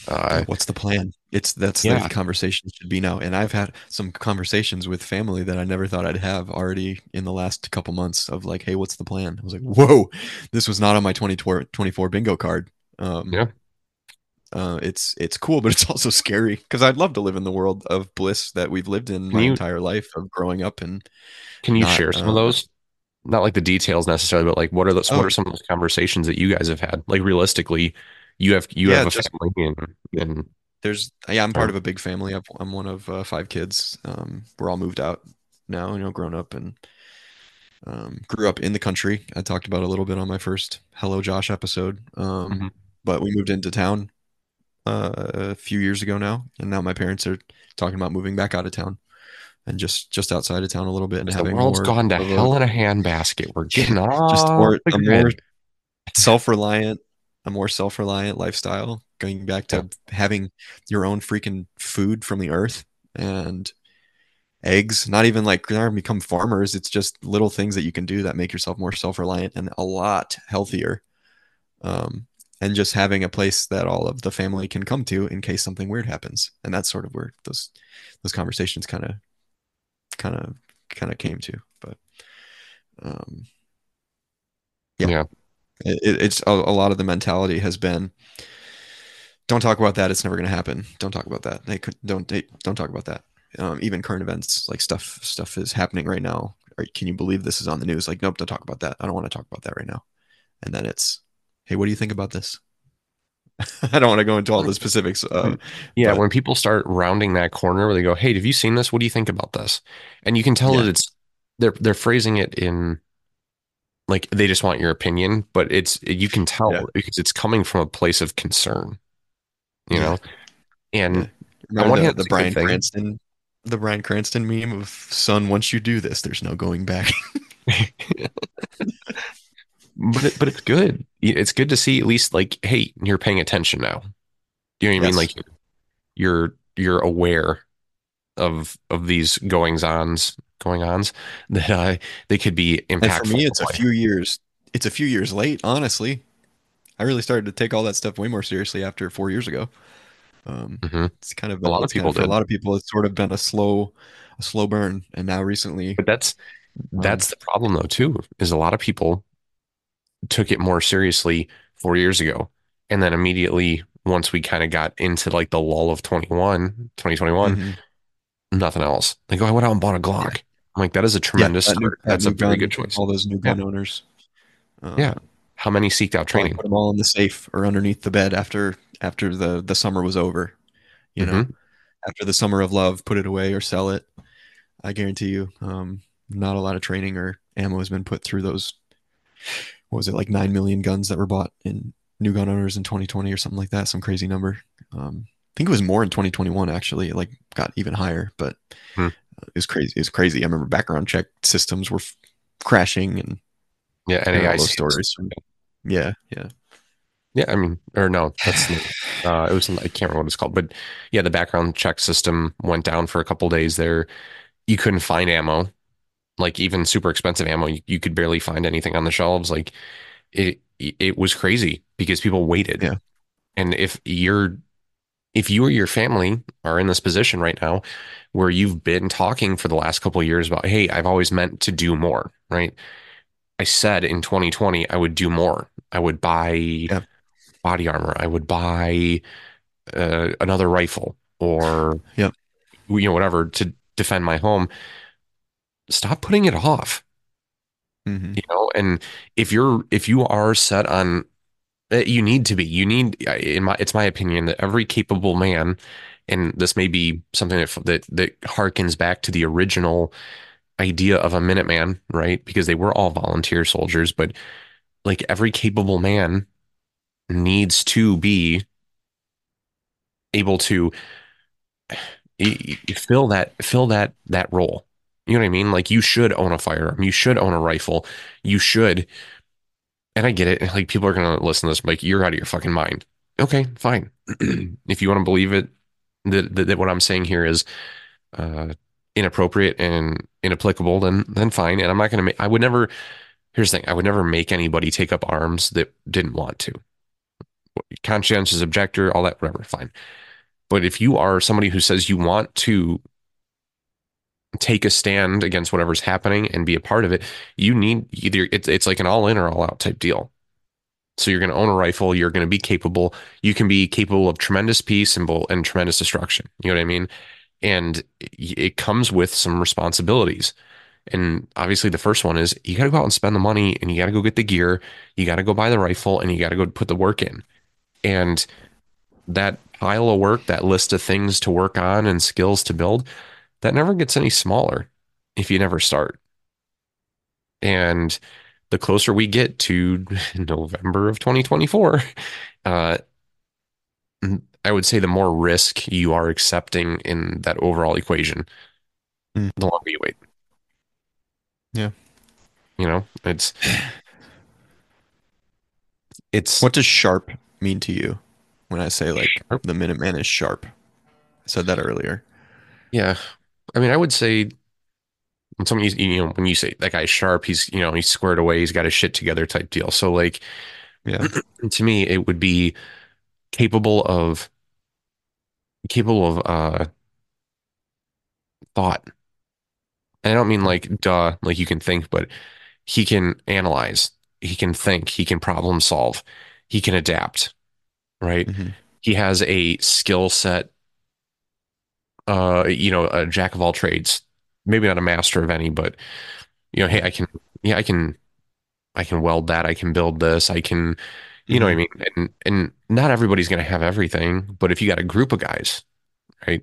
Uh, What's the plan? It's that's Yeah. the conversation should be now. And I've had some conversations with family that I never thought I'd have already in the last couple months of like, hey, what's the plan? I was like, whoa, this was not on my 2024 bingo card. Um, Yeah. uh, it's it's cool, but it's also scary because I'd love to live in the world of bliss that we've lived in Can my you- entire life of growing up and can you Not, share some of uh, those? Not like the details necessarily, but like what are those? What Oh. are some of those conversations that you guys have had? Like realistically, you have you Yeah, have a just- family, and, and There's yeah, I'm part of a big family. I've, I'm one of uh, five kids. Um, we're all moved out now, you know, grown up and um, grew up in the country. I talked about a little bit on my first Hello Josh episode. Um, Mhm. but we moved into town uh, a few years ago now, and now my parents are talking about moving back out of town and just just outside of town a little bit and the having world's more gone to hell in a handbasket. We're getting off just more more self-reliant a more self-reliant lifestyle going back to having your own freaking food from the earth and eggs not even like you're not become farmers it's just little things that you can do that make yourself more self-reliant and a lot healthier um and just having a place that all of the family can come to in case something weird happens. And that's sort of where those those conversations kind of kind of kind of came to. But um, yeah, Yeah. It, it's a, a lot of the mentality has been don't talk about that. It's never going to happen. Don't talk about that. They could don't they, don't talk about that. Um, even current events like stuff stuff is happening right now. Or, can you believe this is on the news? Like, nope, don't talk about that. I don't want to talk about that right now. And then it's, hey, what do you think about this? I don't want to go into all the specifics. Uh, Yeah, but- when people start rounding that corner where they go, "Hey, have you seen this? What do you think about this?" And you can tell Yeah. that it's they're they're phrasing it in like they just want your opinion, but it's you can tell Yeah. because it's coming from a place of concern, you know. And on remember one the, hand, the it's a good Bryan. Cranston, the Bryan Cranston meme of son, once you do this, there's no going back. but it, but it's good. It's good to see at least like, hey, you're paying attention now. Do you know what I mean? Like you're you're aware of of these goings ons going ons that uh, they could be impactful. And for me, it's a few years. It's a few years late, honestly. I really started to take all that stuff way more seriously after four years ago. Um, Mhm. it's kind of A lot of it's kind people for a lot of people. It's sort of been a slow, a slow burn, and now recently, But that's that's the problem though too, is a lot of people took it more seriously four years ago. And then immediately once we kind of got into like the lull of 21, 2021, Mhm. Nothing else. They go, I went out and bought a Glock. I'm like, that is a tremendous that new- that That's a very gun- good choice. All those new gun owners. Uh, Yeah. How many seeked out training? Put them all in the safe or underneath the bed after after the the summer was over. You know, Mhm. after the summer of love, put it away or sell it. I guarantee you, um, not a lot of training or ammo has been put through those. What was it like nine million guns that were bought in new gun owners in 2020 or something like that? Some crazy number. Um, think it was more in 2021 actually. It like got even higher, but Hmm. it was crazy. It was crazy. I remember background check systems were f- crashing and Yeah, and those stories. Yeah, yeah. Yeah, I mean, or no, that's uh, it was I can't remember what it's called, but yeah, the background check system went down for a couple days there. You couldn't find ammo, like even super expensive ammo. You, you could barely find anything on the shelves. Like it, it was crazy because people waited. Yeah. And if you're, if you or your family are in this position right now, where you've been talking for the last couple of years about, hey, I've always meant to do more, right? I said in 2020 I would do more. I would buy body armor. I would buy uh, another rifle or Yep. you know whatever to defend my home. Stop putting it off. hmm You know, and if you're if you are set on, Uh, you need to be. You need uh, in my it's my opinion that every capable man, and this may be something that that that harkens back to the original idea of a Minuteman, right? Because they were all volunteer soldiers, but like every capable man needs to be able to fill that fill that that role. You know what I mean? Like you should own a firearm, you should own a rifle, you should. And I get it. Like people are gonna listen to this, like you're out of your fucking mind. Okay, fine. if you want to believe it, that, that that what I'm saying here is uh, inappropriate and inapplicable, then then fine. And I'm not gonna make. I would never. Here's the thing: I would never make anybody take up arms that didn't want to. Conscientious objector, all that, whatever, fine. But if you are somebody who says you want to take a stand against whatever's happening and be a part of it, you need either it's it's like an all in or all out type deal. So you're going to own a rifle, you're going to be capable, you can be capable of tremendous peace and and tremendous destruction. You know what I mean? And it comes with some responsibilities. And obviously the first one is you got to go out and spend the money and you got to go get the gear, you got to go buy the rifle and you got to go put the work in. And that pile of work, that list of things to work on and skills to build, that never gets any smaller if you never start. And the closer we get to November of 2024, uh, I would say the more risk you are accepting in that overall equation, Mm. the longer you wait. Yeah. You know, it's it's What does sharp mean to you when I say like Sharp? the Minuteman is sharp? I said that earlier. Yeah. I mean, I would say when somebody, you know, when you say that guy's sharp, he's, you know, he's squared away, he's got his shit together type deal. So, like, Yeah. to me, it would be capable of capable of uh thought. And I don't mean like duh, like you can think, but he can analyze, he can think, he can problem solve, he can adapt, right? hmm He has a skill set, uh, you know, a jack of all trades, maybe not a master of any, but you know, hey, I can, yeah, I can, I can weld that, I can build this, I can, you know what I hmm mean? And and not everybody's gonna have everything, but if you got a group of guys, right,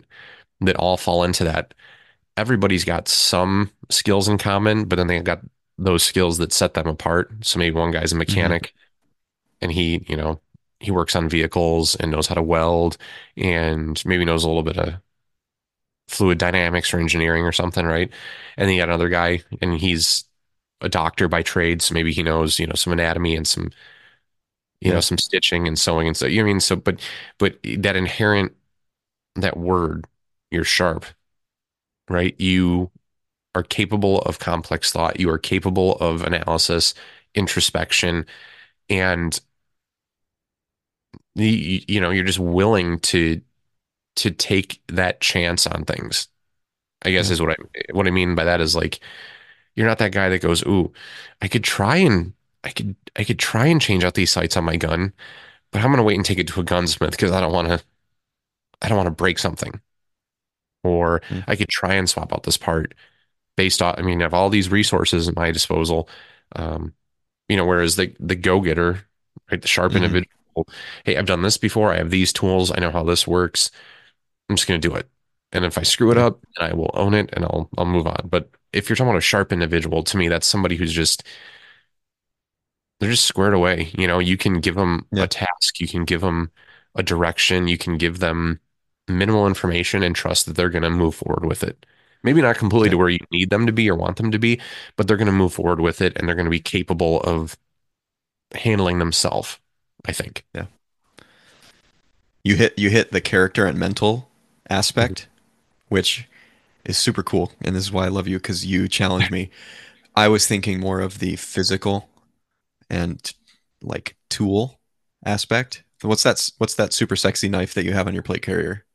that all fall into that everybody's got some skills in common, but then they got those skills that set them apart. So maybe one guy's a hmm mechanic and he, you know, he works on vehicles and knows how to weld and maybe knows a little bit of fluid dynamics or engineering or something, right? And then you got another guy and he's a doctor by trade, so maybe he knows, you know, some anatomy and some, you know, some stitching and sewing and so you know I mean, so but but that inherent that word, you're sharp, right? You are capable of complex thought. You are capable of analysis, introspection, and you, you know, you're just willing to to take that chance on things. I guess Yeah. is what I what I mean by that is like you're not that guy that goes, "Ooh, I could try and I could I could try and change out these sights on my gun, but I'm gonna wait and take it to a gunsmith because I don't want to I don't want to break something." Or Mm. I could try and swap out this part based on I mean, I have all these resources at my disposal. Um, you know, whereas the the go-getter, right, the sharp hmm individual, hey, I've done this before. I have these tools. I know how this works. I'm just going to do it. And if I screw it up, I will own it and I'll I'll move on. But if you're talking about a sharp individual, to me, that's somebody who's just they're just squared away. You know, you can give them a task, you can give them a direction, you can give them minimal information and trust that they're going to move forward with it. Maybe not completely Yeah. to where you need them to be or want them to be, but they're going to move forward with it and they're going to be capable of handling themselves, I think. Yeah. You hit you hit the character and mental aspect, which is super cool. And this is why I love you because you challenge me. I was thinking more of the physical and like tool aspect. What's that? What's that super sexy knife that you have on your plate carrier?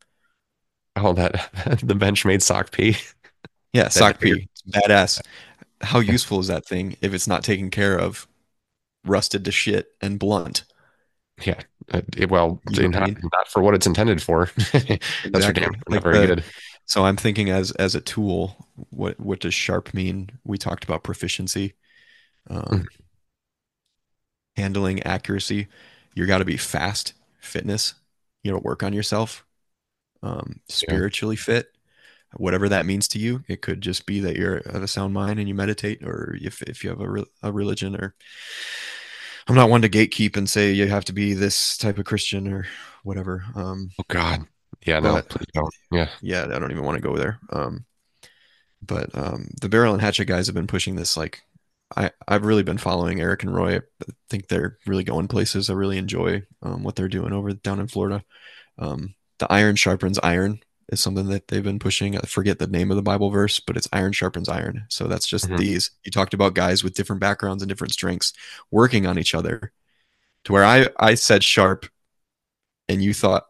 Oh, that the Benchmade SOCP. Yeah, sock. P. Badass. How useful is that thing if it's not taken care of, rusted to shit and blunt? Yeah. Uh, it- well, You know what I not, mean? not for what it's intended for. That's damn Exactly. not Like very the good. so I'm thinking as as a tool, what what does sharp mean? We talked about proficiency, um, handling accuracy. You got to be fast, fitness. You know, work on yourself, um, Yeah. spiritually fit, whatever that means to you. It could just be that you're of a sound mind and you meditate, or if if you have a re a religion, or I'm not one to gatekeep and say you have to be this type of Christian or whatever. Um, Oh God. Yeah, no, but please don't. Yeah. yeah, I don't even want to go there. Um, but um, the Barrel and Hatchet guys have been pushing this. Like, I I've really been following Eric and Roy. I think they're really going places. I really enjoy um, what they're doing over down in Florida. Um, the iron sharpens iron is something that they've been pushing. I forget the name of the Bible verse, but it's iron sharpens iron. So that's just Mhm. these. You talked about guys with different backgrounds and different strengths working on each other. To where I I said sharp, and you thought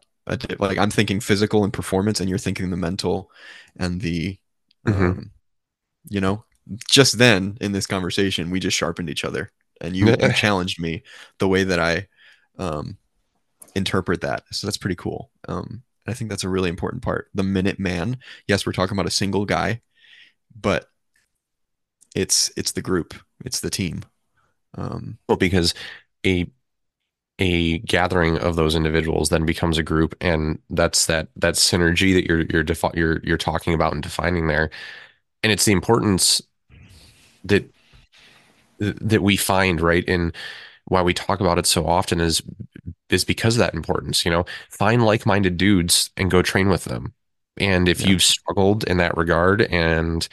like I'm thinking physical and performance, and you're thinking the mental and the hmm um, you know, just then in this conversation, we just sharpened each other, and you you challenged me the way that I um, interpret that. So that's pretty cool. Um, and I think that's a really important part. The minute man. Yes, we're talking about a single guy, but it's it's the group, it's the team. Um, Well, because a a gathering of those individuals then becomes a group, and that's that that synergy that you're you're defi- you're you're talking about and defining there, and it's the importance that that we find right in why we talk about it so often is is because of that importance. You know, find like-minded dudes and go train with them. And if yeah, you've struggled in that regard and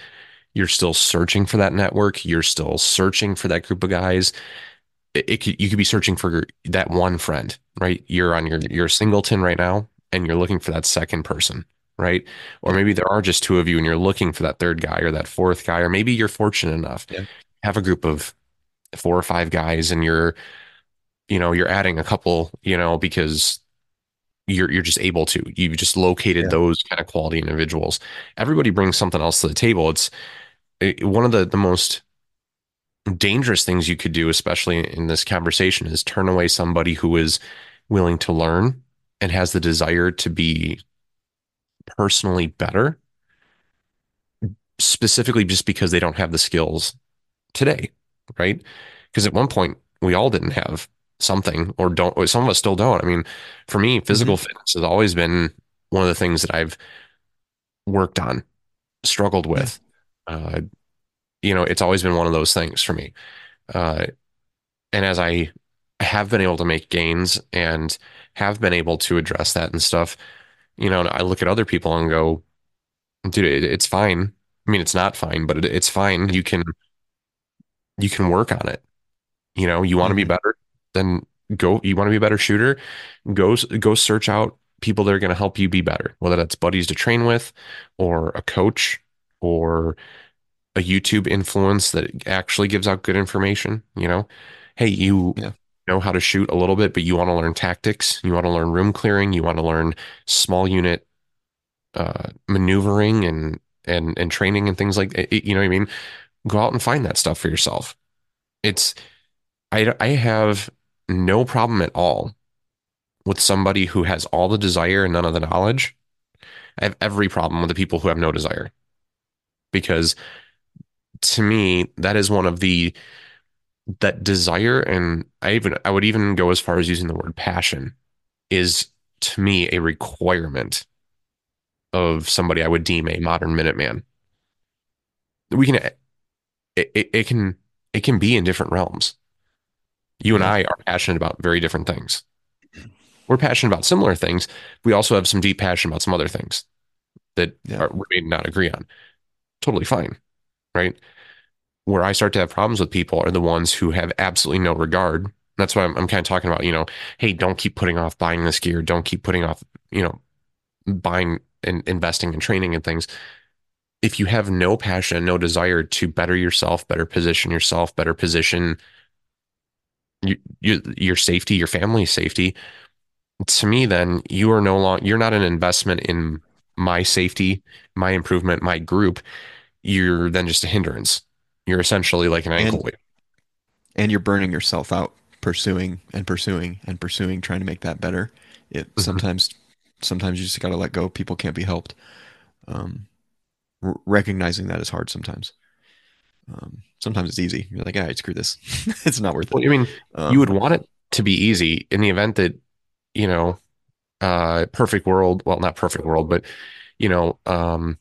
you're still searching for that network, you're still searching for that group of guys, it, it could, you could be searching for that one friend, right? You're on your you're singleton right now and you're looking for that second person, right? Or maybe there are just two of you and you're looking for that third guy or that fourth guy, or maybe you're fortunate enough yeah, have a group of four or five guys and you're you know, you're adding a couple, you know, because you're you're just able to. You've just located Yeah. those kind of quality individuals. Everybody brings something else to the table. It's it, one of the the most dangerous things you could do, especially in this conversation, is turn away somebody who is willing to learn and has the desire to be personally better, specifically just because they don't have the skills today, right? Because at one point we all didn't have something or don't, or some of us still don't. I mean, for me, physical fitness has always been one of the things that I've worked on, struggled with. Uh, you know, it's always been one of those things for me. Uh, and as I have been able to make gains and have been able to address that and stuff, you know, I look at other people and go, dude, it, it's fine. I mean, it's not fine, but it, it's fine. You can, you can work on it. You know, you want to be Mhm. better, then go. You want to be a better shooter, go go search out people that are going to help you be better. Whether that's buddies to train with, or a coach, or a YouTube influence that actually gives out good information. You know, hey, you Yeah. know how to shoot a little bit, but you want to learn tactics. You want to learn room clearing. You want to learn small unit uh, maneuvering and and and training and things like that. You know what I mean? Go out and find that stuff for yourself. It's I I have no problem at all with somebody who has all the desire and none of the knowledge. I have every problem with the people who have no desire. Because to me, that is one of the that desire and I even I would even go as far as using the word passion is to me a requirement of somebody I would deem a modern Minuteman. We can it, it, it can it can be in different realms. You and I are passionate about very different things. We're passionate about similar things. We also have some deep passion about some other things that Yeah. are, we may not agree on. Totally fine, right? Where I start to have problems with people are the ones who have absolutely no regard. That's why I'm, I'm kind of talking about, you know, hey, don't keep putting off buying this gear. Don't keep putting off, you know, buying and investing and training and things. If you have no passion, no desire to better yourself, better position yourself, better position you, you, your safety, your family's safety, to me, then you are no longer, you're not an investment in my safety, my improvement, my group. You're then just a hindrance. You're essentially like an ankle And- weight. and you're burning yourself out pursuing and pursuing and pursuing trying to make that better it Mhm. sometimes sometimes you just got to let go people can't be helped um, r- recognizing that is hard sometimes um, sometimes it's easy you're like ah screw this it's not worth Well, it I mean, um, you would want it to be easy in the event that, you know, uh, perfect world, well, not perfect world, but, you know, um,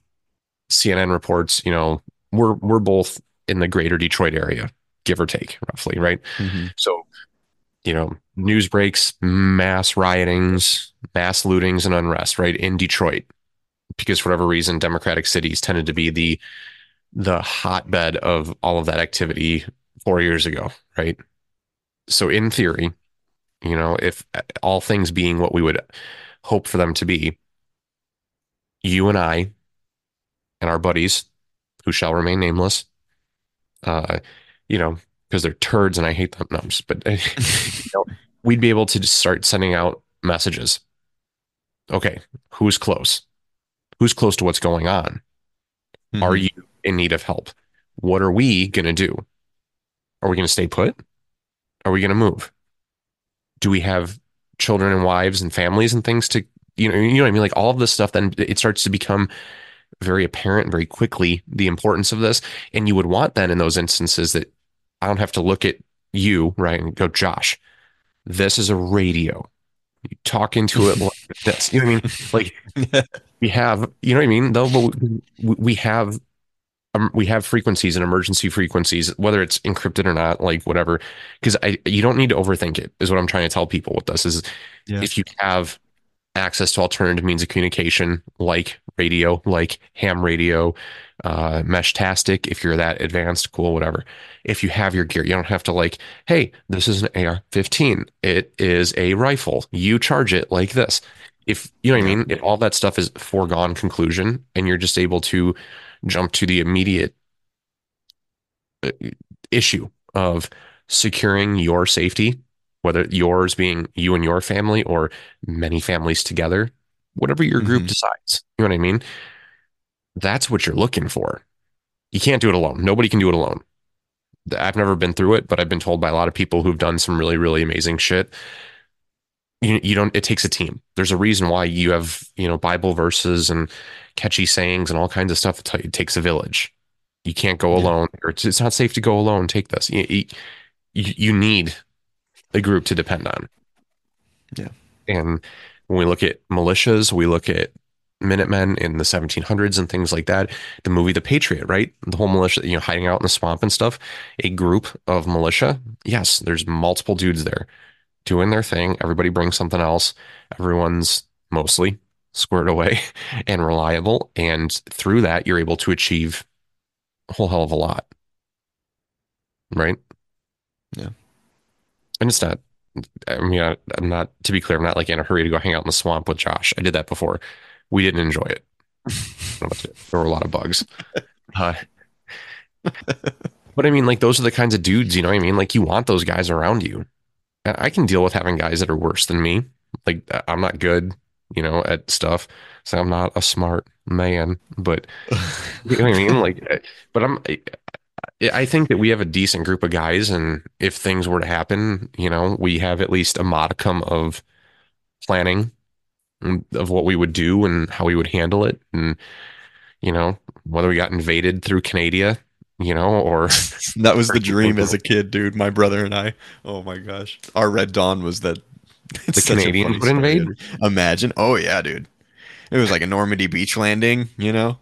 CNN reports, you know, we're, we're both in the greater Detroit area, give or take roughly, right? mhm. So, you know, news breaks, mass riotings, mass lootings and unrest, right, in Detroit. Because for whatever reason, Democratic cities tended to be the the hotbed of all of that activity four years ago, right? So in theory, you know, if all things being what we would hope for them to be, you and I and our buddies, who shall remain nameless, uh, you know, because they're turds and I hate them. No, but you know, we'd be able to just start sending out messages. Okay, who's close? Who's close to what's going on? Are Mhm. you in need of help? What are we going to do? Are we going to stay put? Are we going to move? Do we have children and wives and families and things to, you know, you know what I mean? Like all of this stuff, then it starts to become very apparent very quickly the importance of this. And you would want then in those instances that I don't have to look at you, right, and go, Josh, this is a radio. You talk into it like this. You know what I mean? Like we have, you know what I mean? Though, we, have, um, we have frequencies and emergency frequencies, whether it's encrypted or not, like whatever. Because I, you don't need to overthink it. Is what I'm trying to tell people with this. Is Yeah. if you have access to alternative means of communication, like radio, like ham radio, uh, Meshtastic, if you're that advanced, cool, whatever. If you have your gear, you don't have to like, hey, this is an AR-15. It is a rifle. You charge it like this if you know what I mean, it, all that stuff is foregone conclusion, and you're just able to jump to the immediate uh, issue of securing your safety whether yours being you and your family or many families together, whatever your group Mhm. decides. You know what I mean? That's what you're looking for. You can't do it alone. Nobody can do it alone. I've never been through it, but I've been told by a lot of people who've done some really, really amazing shit. You, you don't, it takes a team. There's a reason why you have, you know, Bible verses and catchy sayings and all kinds of stuff that tell you it takes a village. You can't go Yeah. alone, or it's, it's not safe to go alone. Take this. You, you, you need a group to depend on. Yeah. And when we look at militias, we look at Minutemen in the 1700s and things like that. The movie The Patriot, right? The whole militia, you know, hiding out in the swamp and stuff. A group of militia. Yes, there's multiple dudes there doing their thing. Everybody brings something else. Everyone's mostly squared away and reliable. And through that, you're able to achieve a whole hell of a lot. Right? Yeah. And it's not, I mean, I, I'm not, to be clear, I'm not like in a hurry to go hang out in the swamp with Josh. I did that before. We didn't enjoy it. there were a lot of bugs. Uh, but I mean, like, those are the kinds of dudes, you know what I mean? Like, you want those guys around you. I can deal with having guys that are worse than me. Like, I'm not good, you know, at stuff. So I'm not a smart man, but you know what I mean? Like, uh, but I'm, I, I think that we have a decent group of guys. And if things were to happen, you know, we have at least a modicum of planning of what we would do and how we would handle it. And, you know, whether we got invaded through Canada, you know, or That was the dream as a kid, dude. My brother and I. Oh my gosh, our Red Dawn was that. The Canadians would invade? Imagine. Oh yeah, dude. It was like a Normandy beach landing. You know.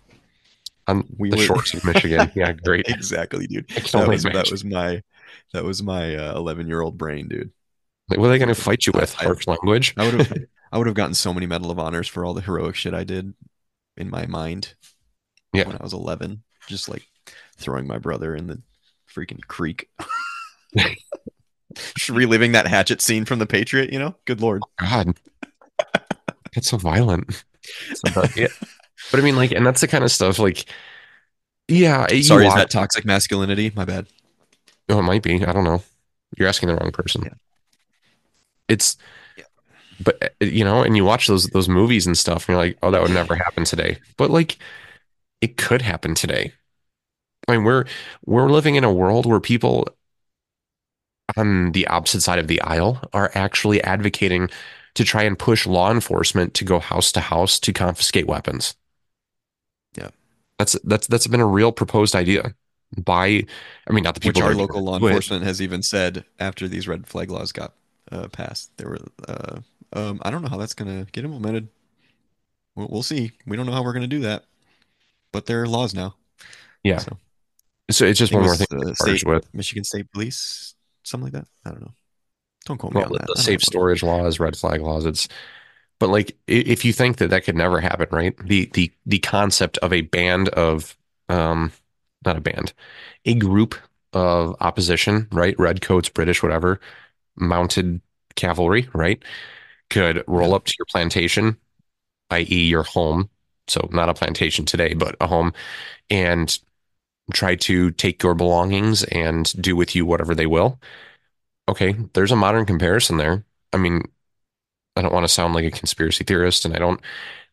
on We the were- shores of Michigan. Yeah, great. Exactly, dude. That was that was my that was my uh, eleven year old brain, dude. Like, what are they going to fight you with? I- Harsh language? I would have I would have gotten so many Medal of Honors for all the heroic shit I did in my mind. Yeah. When I was eleven, just like throwing my brother in the freaking creek. Reliving that hatchet scene from the Patriot, you know? Good lord. God, that's so violent. So, but, yeah. but I mean, like, and that's the kind of stuff. Like, yeah, Sorry, is that toxic masculinity? My bad. Oh, it might be. I don't know. You're asking the wrong person. Yeah. It's, Yeah. but uh, you know, and you watch those those movies and stuff, and you're like, oh, that would never happen today. But like, it could happen today. I mean, we're we're living in a world where people on the opposite side of the aisle are actually advocating to try and push law enforcement to go house to house to confiscate weapons. Yeah. That's that's that's been a real proposed idea by I mean not the people Which our are local law enforcement has even said after these red flag laws got uh, passed. There were, uh, um, I don't know how that's going to get implemented. We'll, we'll see. We don't know how we're going to do that, but there are laws now. Yeah. So, So it's just one more thing state- with. Michigan State Police, something like that. I don't know. Don't quote me on the, that. the safe storage laws, red flag laws. It's, but like if you think that that could never happen, right? The the the concept of a band of, um, not a band, a group of opposition, right? Redcoats, British, whatever, mounted cavalry, right? Could roll up to your plantation, i.e., your home. So not a plantation today, but a home, and try to take your belongings and do with you whatever they will. Okay, there's a modern comparison there. I mean, I don't want to sound like a conspiracy theorist, and I don't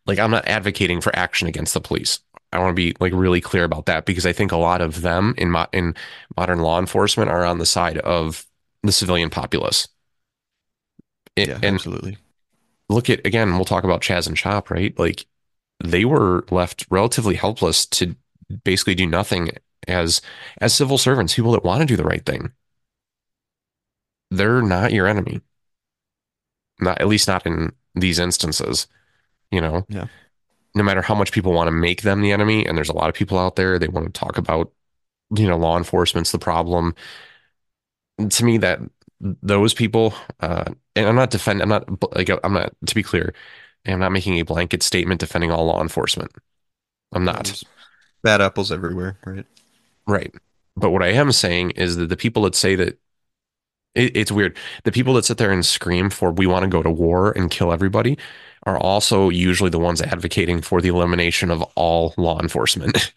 like I'm not advocating for action against the police. I want to be like really clear about that because I think a lot of them in mo- in modern law enforcement are on the side of the civilian populace. It- Yeah, and absolutely. look at again, we'll talk about CHAZ and CHOP, right? Like they were left relatively helpless to basically do nothing as as civil servants, people that want to do the right thing. They're not your enemy. Not at least not in these instances, you know. Yeah. No matter how much people want to make them the enemy, and there's a lot of people out there they want to talk about, you know, law enforcement's the problem. To me, that those people, uh, and I'm not defend, I'm not like I'm not to be clear, I'm not making a blanket statement defending all law enforcement. I'm not. There's bad apples everywhere, right? Right. But what I am saying is that the people that say that it, it's weird. The people that sit there and scream for we want to go to war and kill everybody are also usually the ones advocating for the elimination of all law enforcement.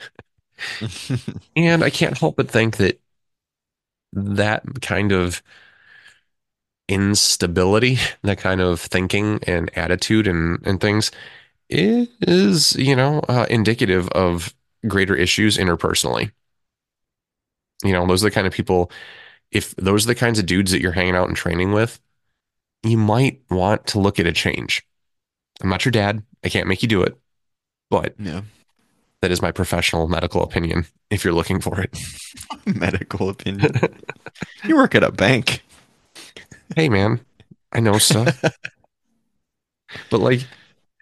and I can't help but think that that kind of instability, that kind of thinking and attitude and, and things is, you know, uh, indicative of greater issues interpersonally. You know, those are the kind of people, if those are the kinds of dudes that you're hanging out and training with, you might want to look at a change. I'm not your dad. I can't make you do it, but Yeah. that is my professional medical opinion if you're looking for it. Medical opinion. you work at a bank. hey, man, I know stuff. but like,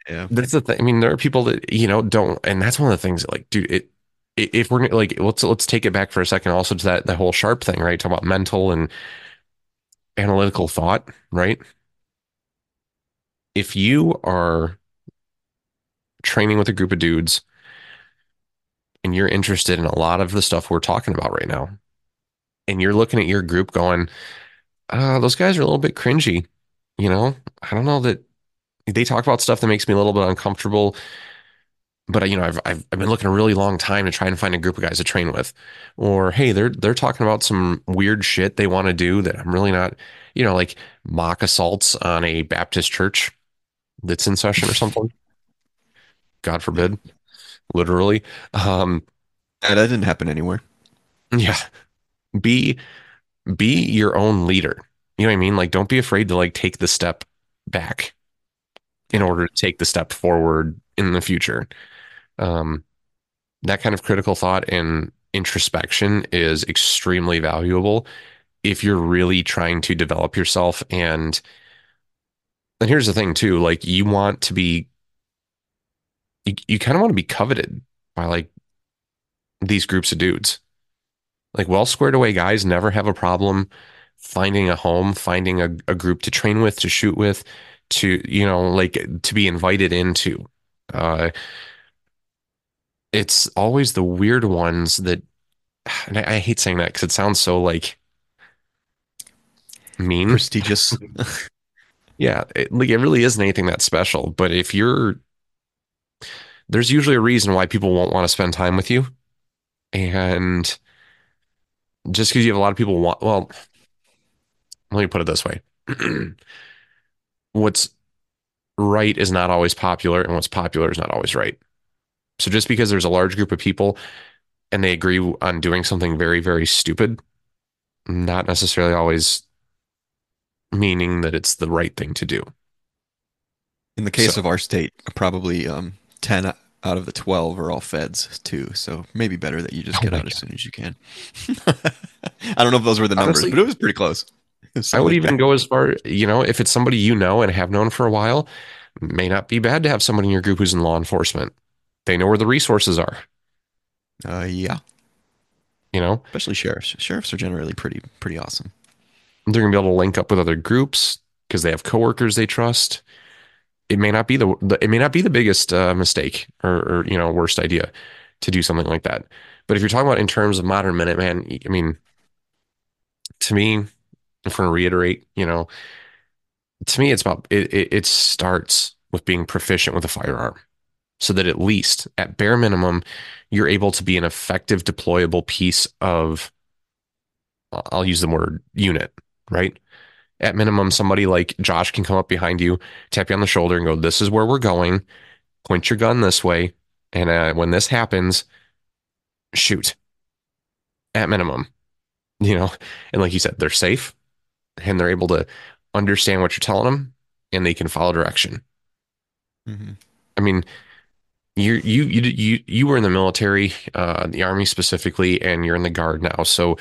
Yeah. that's the thing. I mean, there are people that, you know, don't, and that's one of the things that, like, dude, it, if we're like, let's, let's take it back for a second also to that, that whole sharp thing, right? Talk about mental and analytical thought, right? If you are training with a group of dudes and you're interested in a lot of the stuff we're talking about right now, and you're looking at your group going, uh, those guys are a little bit cringy, you know? I don't know that they talk about stuff that makes me a little bit uncomfortable. But you know, I've, I've I've been looking a really long time to try and find a group of guys to train with, or hey, they're they're talking about some weird shit they want to do that I'm really not, you know, like mock assaults on a Baptist church that's in session or something. God forbid, literally. Um, Yeah, that didn't happen anywhere. yeah, be be your own leader. You know what I mean? Like, don't be afraid to like take the step back in order to take the step forward in the future. Um, that kind of critical thought and introspection is extremely valuable if you're really trying to develop yourself. And and here's the thing too, like you want to be, you, you kind of want to be coveted by like these groups of dudes. Like well squared away guys never have a problem finding a home, finding a, a group to train with, to shoot with, to, you know, like to be invited into. Uh, it's always the weird ones that, and I, I hate saying that because it sounds so like mean. Prestigious. Yeah, it, like it really isn't anything that special. But if you're, there's usually a reason why people won't want to spend time with you. And just because you have a lot of people want, well, let me put it this way. What's right is not always popular, and what's popular is not always right. So just because there's a large group of people and they agree on doing something very, very stupid, not necessarily always meaning that it's the right thing to do. In the case So- of our state, probably um, 10 out of the 12 are all feds, too. So maybe better that you just Oh get out as soon as you can. I don't know if those were the numbers, Honestly, but it was pretty close. I would even go as far, you know, if it's somebody you know and have known for a while, may not be bad to have somebody in your group who's in law enforcement. They know where the resources are, Uh, yeah, you know, especially sheriffs. Sheriffs are generally pretty pretty awesome. they're going to be able to link up with other groups because they have coworkers they trust. It may not be the, the it may not be the biggest uh, mistake or, or you know worst idea to do something like that. But if you're talking about in terms of modern Minuteman, I mean, to me, if we're to reiterate, you know, to me, it's about it, it. It starts with being proficient with a firearm, so that at least, at bare minimum, you're able to be an effective deployable piece of. I'll use the word unit, right? At minimum, somebody like Josh can come up behind you, tap you on the shoulder, and go, "This is where we're going. Point your gun this way, and uh, when this happens, shoot." At minimum, you know, and like you said, they're safe, and they're able to understand what you're telling them, and they can follow direction. hmm I mean, you you you you you were in the military, uh, the army specifically, and you're in the guard now. So, I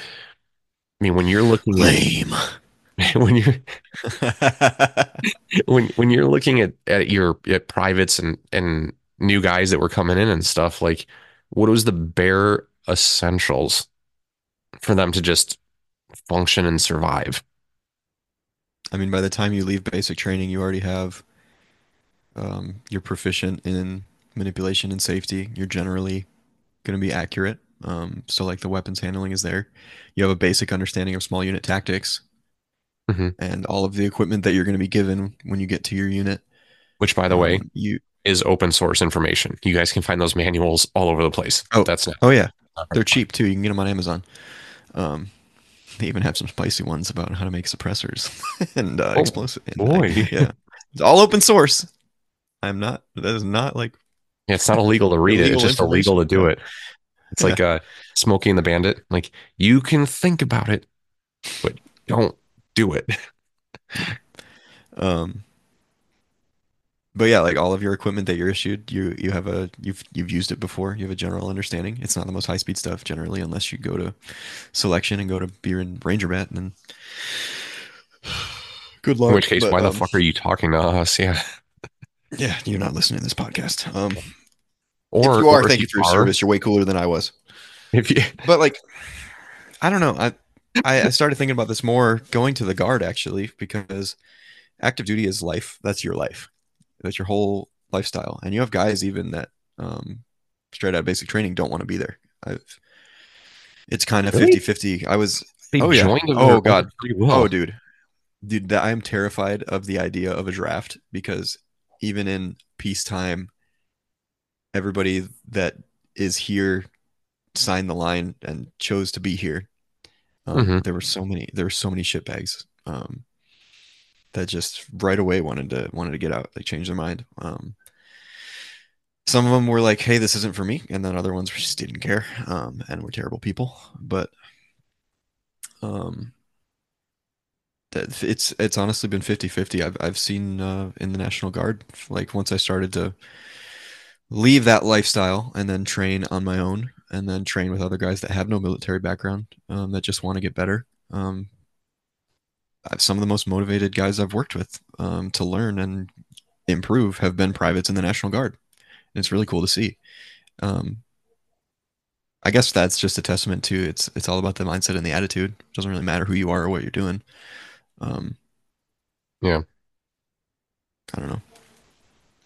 mean, when you're looking at when you're when when you're looking at at your at privates and and new guys that were coming in and stuff, like what was the bare essentials for them to just function and survive? I mean, by the time you leave basic training, you already have um, you're proficient in manipulation and safety. You're generally going to be accurate. Um, so, like the weapons handling is there. You have a basic understanding of small unit tactics Mhm. and all of the equipment that you're going to be given when you get to your unit. Which, by the way, Um, you is open source information. You guys can find those manuals all over the place. Oh. that's not oh yeah, they're cheap too. You can get them on Amazon. Um, they even have some spicy ones about how to make suppressors and uh, Oh, explosive. and boy. Yeah, it's all open source. I'm not. That is not like Yeah, it's not illegal to read it. It's just illegal to do it. It's Yeah. like uh, Smokey and the Bandit. Like you can think about it, but don't do it. Um, but yeah, like all of your equipment that you're issued, you you have a you've you've used it before. You have a general understanding. It's not the most high speed stuff generally, unless you go to selection and go to beer and ranger bat. And then good luck. In which case, but, why the um, fuck are you talking to us? Yeah. Yeah, you're not listening to this podcast. Um, Or if you are, thank you for your service. You're way cooler than I was. If you, But like, I don't know. I, I started thinking about this more going to the guard actually because active duty is life. That's your life. That's your whole lifestyle. And you have guys even that um, straight out of basic training don't want to be there. I've it's kind of Really? 50-50. I was they Oh, yeah. joined Oh, God. will. oh dude. Dude, that I am terrified of the idea of a draft because even in peacetime everybody that is here signed the line and chose to be here. Um, Mhm. There were so many. There were so many shitbags um, that just right away wanted to wanted to get out, like change their mind. Um, some of them were like, "Hey, this isn't for me," and then other ones just didn't care um, and were terrible people. But um, it's it's honestly been 50-50. I've I've seen uh, in the National Guard like once I started to leave that lifestyle and then train on my own and then train with other guys that have no military background um, that just want to get better. Um, some of the most motivated guys I've worked with um, to learn and improve have been privates in the National Guard. And it's really cool to see. Um, I guess that's just a testament to it's it's all about the mindset and the attitude. It doesn't really matter who you are or what you're doing. Um, Yeah. I don't know.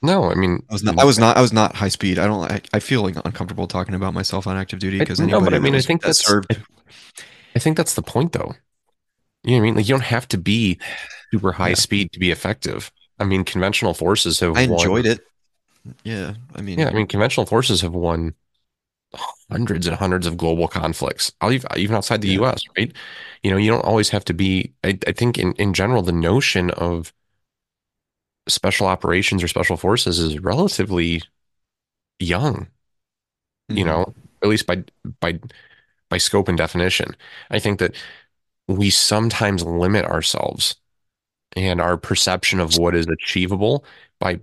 No, I mean, I was not. I was not. I was not high speed. I don't. I, I feel like uncomfortable talking about myself on active duty I- because no, but I mean, I was- think that that's served. I think that's the point, though. You know what I mean? Like, you don't have to be super high Yeah. speed to be effective. I mean, conventional forces have I won. enjoyed it. Yeah, I mean, Yeah, I mean, conventional forces have won hundreds and hundreds of global conflicts, even outside the Yeah. U.S. Right? You know, you don't always have to be. I, I think in in general, the notion of special operations or special forces is relatively young. You mhm. know, at least by by by scope and definition. I think that we sometimes limit ourselves and our perception of what is achievable by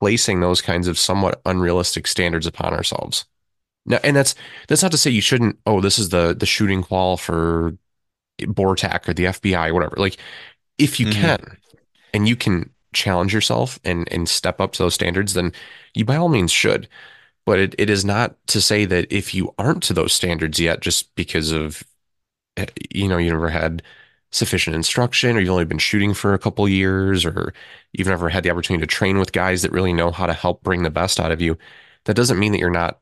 placing those kinds of somewhat unrealistic standards upon ourselves. Now, and that's that's not to say you shouldn't. Oh, this is the the shooting qual for Bortac or the FBI or whatever. Like, if you Mhm. can, and you can challenge yourself and and step up to those standards, then you by all means should. But it, it is not to say that if you aren't to those standards yet, just because of eh, you know you never had sufficient instruction or you've only been shooting for a couple years or you've never had the opportunity to train with guys that really know how to help bring the best out of you that doesn't mean that you're not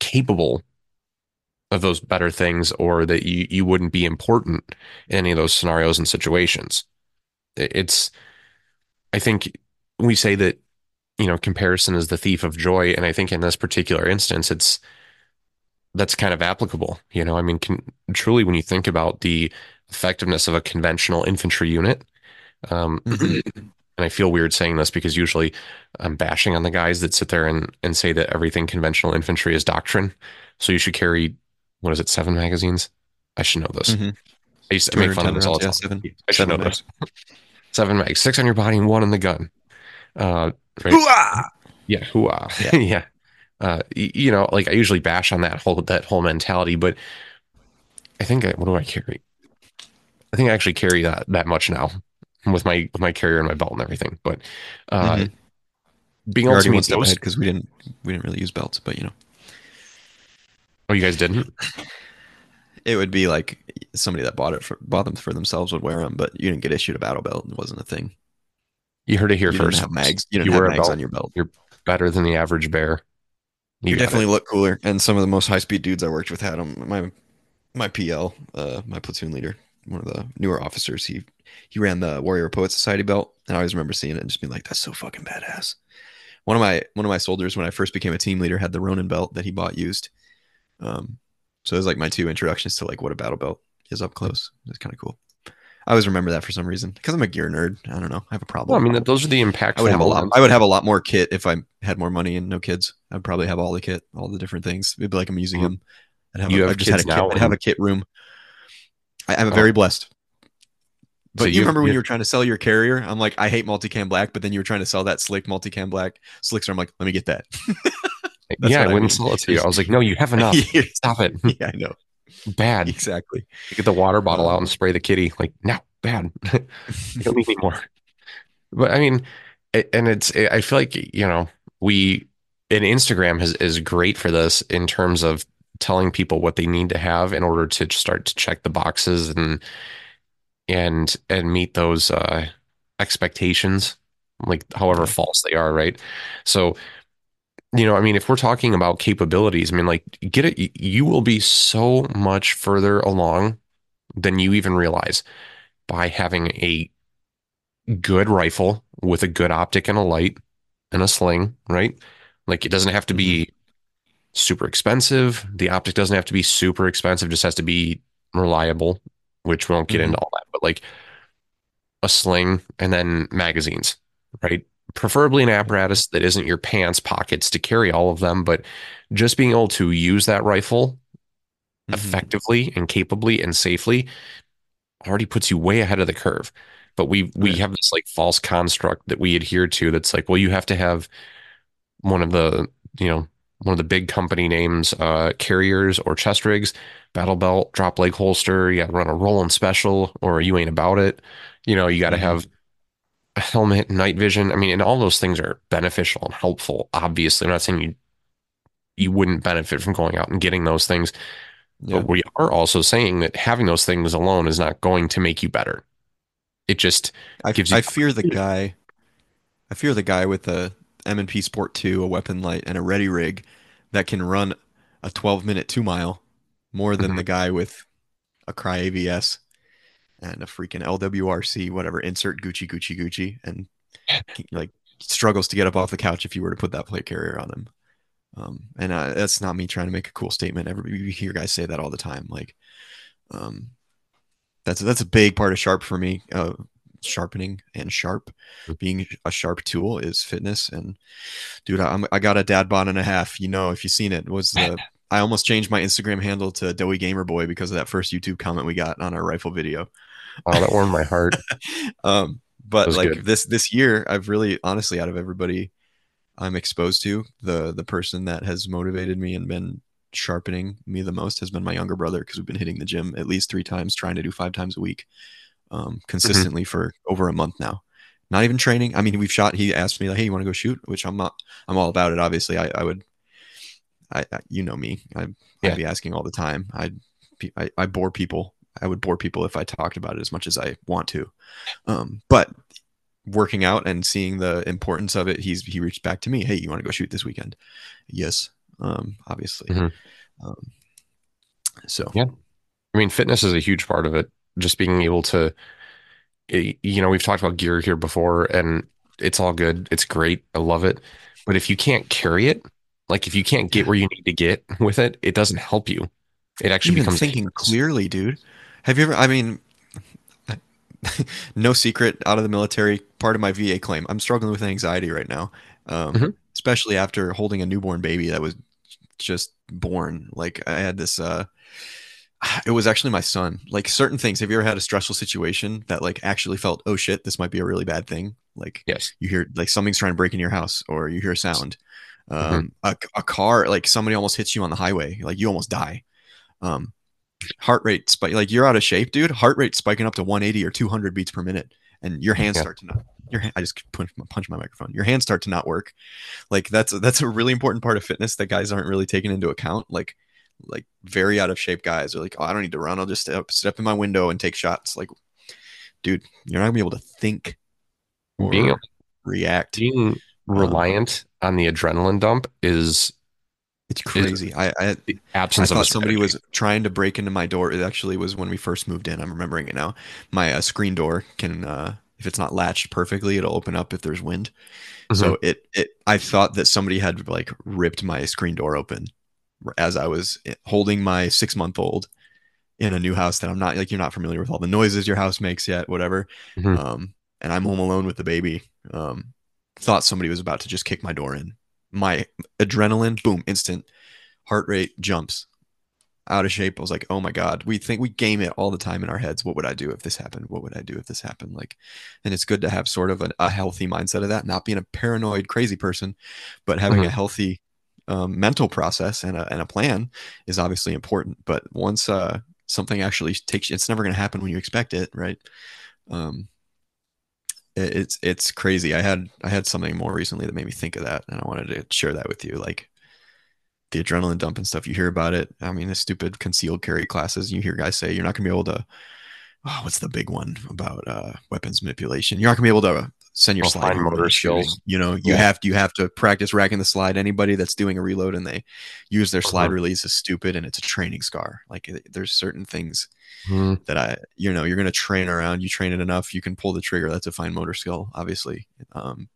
capable of those better things or that you you wouldn't be important in any of those scenarios and situations it's i think we say that you know comparison is the thief of joy and i think in this particular instance it's that's kind of applicable you know i mean can, truly when you think about the effectiveness of a conventional infantry unit um, Mhm. and I feel weird saying this because usually I'm bashing on the guys that sit there and, and say that everything conventional infantry is doctrine. So you should carry, what is it, seven magazines? I should know this. Mhm. I used to make fun of 210 this all the yeah, time. seven- I should know this. seven mags, six on your body and one in the gun. Uh, right? Hoo-ah! Yeah, hooah. Yeah. Yeah. Uh, you know, like I usually bash on that whole that whole mentality, but I think I, what do I carry? I think I actually carry that that much now with my with my carrier and my belt and everything. But uh, Mhm. being able to meet those, because we didn't we didn't really use belts, but you know, oh, you guys didn't? it would be like somebody that bought it for bought them for themselves would wear them, but you didn't get issued a battle belt. It wasn't a thing. You heard it here you first. didn't have mags. You You wear a mags belt. on your belt. You're better than the average bear. You, it. definitely look cooler. And some of the most high speed dudes I worked with had them. My my PL, uh, my platoon leader, one of the newer officers, he he ran the Warrior Poet Society belt, and I always remember seeing it and just being like, "That's so fucking badass." One of my one of my soldiers, when I first became a team leader, had the Ronin belt that he bought used. Um, so it was like my two introductions to like what a battle belt is up close. It's kind of cool. I always remember that for some reason because I'm a gear nerd. I don't know. I have a problem. Well, I mean, those are the impactful. I would have a lot. I would have a lot more kit if I had more money and no kids. I'd probably have all the kit, all the different things. It'd be like a museum. I'd have. You a, have I've just had a kit. I'd have a kit room. I, I'm Oh. very blessed. But So you you- remember when you- you were trying to sell your carrier? I'm like, I hate multicam black, but then you were trying to sell that slick multicam black slickster. I'm like, let me get that. Yeah, I wouldn't mean. sell it to you. I was like, no, you have enough. Stop it. Yeah, I know Bad. exactly. Get the water bottle Um, out and spray the kitty. Like, no, bad. you don't need any more. But I mean, it, and it's, I feel like, you know, we, and Instagram has, is great for this in terms of telling people what they need to have in order to start to check the boxes and, and, and meet those, uh, expectations, like however false they are. Right. So, you know, I mean, if we're talking about capabilities, I mean, like, get it, you will be so much further along than you even realize by having a good rifle with a good optic and a light and a sling, right? Like, it doesn't have to be super expensive. The optic doesn't have to be super expensive, just has to be reliable, which we won't get Mhm. into all that, but like a sling and then magazines, right? Preferably an apparatus that isn't your pants pockets to carry all of them, but just being able to use that rifle Mhm. effectively and capably and safely already puts you way ahead of the curve. But we we Right. have this like false construct that we adhere to that's like, well, you have to have one of the, you know, one of the big company names, uh, carriers or chest rigs, battle belt, drop leg holster, you gotta run a Roland special or you ain't about it. You know, you gotta Mhm. have a helmet, night vision. I mean, and all those things are beneficial and helpful. Obviously, I'm not saying you you wouldn't benefit from going out and getting those things. Yeah. But we are also saying that having those things alone is not going to make you better. It just I, gives you- I fear the guy. I fear the guy with a M&P Sport 2, a weapon light, and a ready rig that can run a 12 minute two mile more than Mhm. the guy with a Crye AVS and a freaking LWRC, whatever, insert Gucci, Gucci, Gucci, and like struggles to get up off the couch if you were to put that plate carrier on him. Um, and uh, that's not me trying to make a cool statement. Everybody, you hear guys say that all the time. Like, um, that's that's a big part of sharp for me. Uh, sharpening and sharp, being a sharp tool is fitness. And dude, I'm, I got a dad bod and a half. You know, if you've seen it, was the I almost changed my Instagram handle to Doey Gamer Boy because of that first YouTube comment we got on our rifle video. oh, that warmed my heart. Um, but like good. this this year, I've really honestly out of everybody I'm exposed to, the the person that has motivated me and been sharpening me the most has been my younger brother because we've been hitting the gym at least three times, trying to do five times a week, um, consistently for over a month now. Not even training. I mean, we've shot. He asked me like, "Hey, you want to go shoot?" Which I'm not. I'm all about it. Obviously, I, I would. I, I you know me. I, Yeah. I'd be asking all the time. I'd I, I bore people. I would bore people if I talked about it as much as I want to. Um, but working out and seeing the importance of it, he's he reached back to me. Hey, you want to go shoot this weekend? Yes, um, obviously. Mhm. Um, so Yeah. I mean, fitness is a huge part of it. Just being able to, eh, you know, we've talked about gear here before, and it's all good. It's great. I love it. But if you can't carry it, like if you can't get where you need to get with it, it doesn't help you. It actually even becomes thinking dangerous. clearly, dude. Have you ever? I mean, no secret. Out of the military, part of my VA claim. I'm struggling with anxiety right now, um, Mhm. especially after holding a newborn baby that was just born. Like I had this. uh It was actually my son. Like certain things. Have you ever had a stressful situation that like actually felt, oh shit, this might be a really bad thing? Like Yes. you hear like something's trying to break in your house or you hear a sound Mm-hmm. um, a, a car like somebody almost hits you on the highway like you almost die um, heart rate spike like you're out of shape dude heart rate spiking up to 180 or 200 beats per minute and your hands Yeah. start to not your hand, I just punch, punch my microphone your hands start to not work like that's that's a really important part of fitness that guys aren't really taking into account like like very out of shape guys are like oh I don't need to run I'll just step, step in my window and take shots like dude you're not gonna be able to think or Being react being reliant on the adrenaline dump is it's crazy I, I the I absence of thought somebody was trying to break into my door. It actually was when we first moved in. I'm remembering it now. My uh, screen door can, uh, if it's not latched perfectly, it'll open up if there's wind. Mm-hmm. So it, it, I thought that somebody had like ripped my screen door open as I was holding my six month old in a new house that I'm not like you're not familiar with all the noises your house makes yet, whatever. Mhm. Um, and I'm home alone with the baby. Um, thought somebody was about to just kick my door in. My adrenaline, boom, instant heart rate jumps out of shape. I was like, oh my God, we think we game it all the time in our heads. What would I do if this happened? What would I do if this happened? Like, and it's good to have sort of a, a healthy mindset of that, not being a paranoid, crazy person, but having a healthy um, mental process and a, and a plan is obviously important. But once uh, something actually takes, it's never going to happen when you expect it, right? Um, it, it's it's crazy. I had I had something more recently that made me think of that, and I wanted to share that with you. Like the adrenaline dump and stuff. You hear about it. I mean, the stupid concealed carry classes. You hear guys say you're not going to be able to. Oh, what's the big one about uh, weapons manipulation? You're not going to be able to send your slide motor skills. You know, you Yeah. have to you have to practice racking the slide. Anybody that's doing a reload and they use their slide Mhm. release is stupid, and it's a training scar. Like there's certain things Mhm. that I, you know, you're going to train around. You train it enough, you can pull the trigger. That's a fine motor skill, obviously. Um,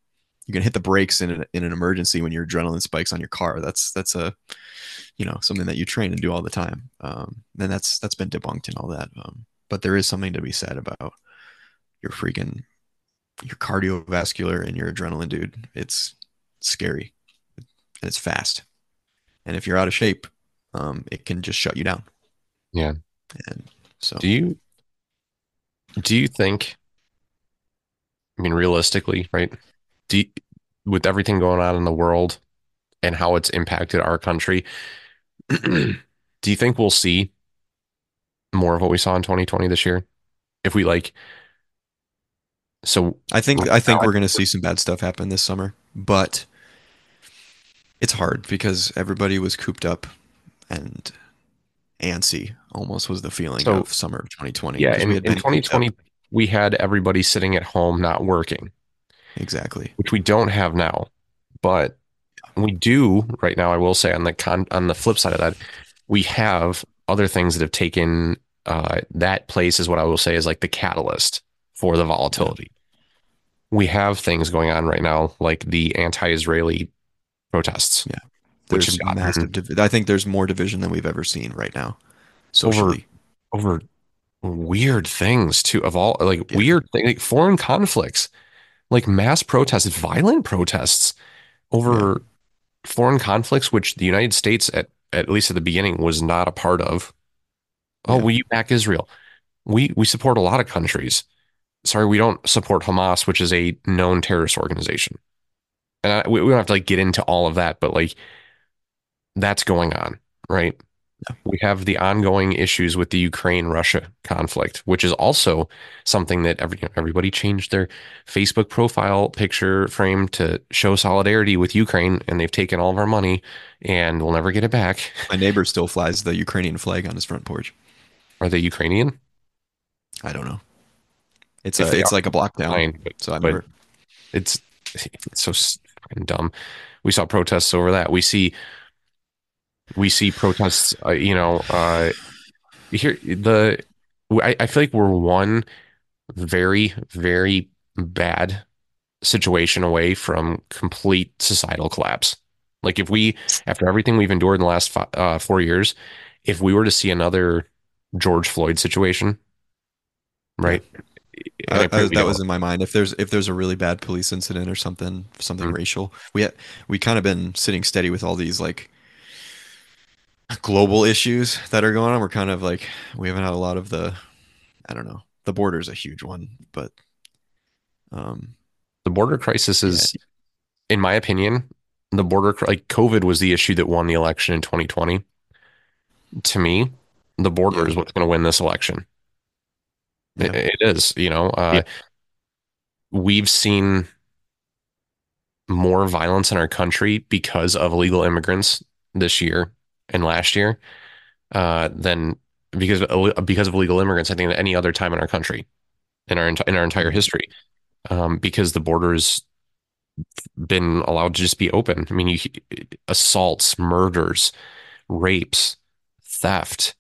you can hit the brakes in an, in an emergency when your adrenaline spikes on your car. That's that's a, you know, something that you train and do all the time. Um, and that's that's been debunked and all that. Um, but there is something to be said about your freaking your cardiovascular and your adrenaline, dude. It's scary and it's fast. And if you're out of shape, um, it can just shut you down. Yeah. And so Do you do you think I mean realistically, right? Do you, with everything going on in the world and how it's impacted our country, do you think we'll see more of what we saw in 2020 this year? If we like so I think I think we're going to see some bad stuff happen this summer, but it's hard because everybody was cooped up and antsy. Almost was the feeling So, of summer of 2020. Yeah, in, in been cooped up. 2020 we had everybody sitting at home not working, exactly. which we don't have now. But we do right now, I will say on the con on the flip side of that, we have other things that have taken uh, that place is what I will say is like the catalyst for the volatility. We have things going on right now, like the anti-Israeli protests, Yeah. which There's have gotten massive. Mhm. Div- I think there's more division than we've ever seen right now, socially. over weird things too, of all like Yeah. weird things, like foreign conflicts, like mass protests, violent protests over foreign conflicts, which the United States, at at least at the beginning, was not a part of. Oh, Yeah. you back Israel? We we support a lot of countries. Sorry, we don't support Hamas, which is a known terrorist organization. And I, we, we don't have to like get into all of that, but like that's going on, right? Yeah. We have the ongoing issues with the Ukraine Russia conflict, which is also something that every, everybody changed their Facebook profile picture frame to show solidarity with Ukraine, and they've taken all of our money and we'll never get it back. My neighbor still flies the Ukrainian flag on his front porch. Are they Ukrainian? I don't know. It's If a, it's are, like a block down. Fine, but So I never. it's it's so fucking dumb. We saw protests over that. We see we see protests. Uh, you know, uh, here the I, I feel like we're one very very bad situation away from complete societal collapse. Like if we, after everything we've endured in the last fi- uh, four years, if we were to see another George Floyd situation, right? And I I, pray I, we that was in my mind. If there's if there's a really bad police incident or something something Mhm. racial, we ha- we kind of been sitting steady with all these like global issues that are going on. We're kind of like we haven't had a lot of the I don't know. The border's a huge one, but um the border crisis is, in my opinion, the border like COVID was the issue that won the election in 2020. To me, the border Yeah. is what's going to win this election. It, Yeah. it is, you know. Uh, We've seen more violence in our country because of illegal immigrants this year and last year uh, than because of, because of illegal immigrants. I think at any other time in our country, in our enti- in our entire history, um, because the borders been allowed to just be open. I mean, you, assaults, murders, rapes, theft.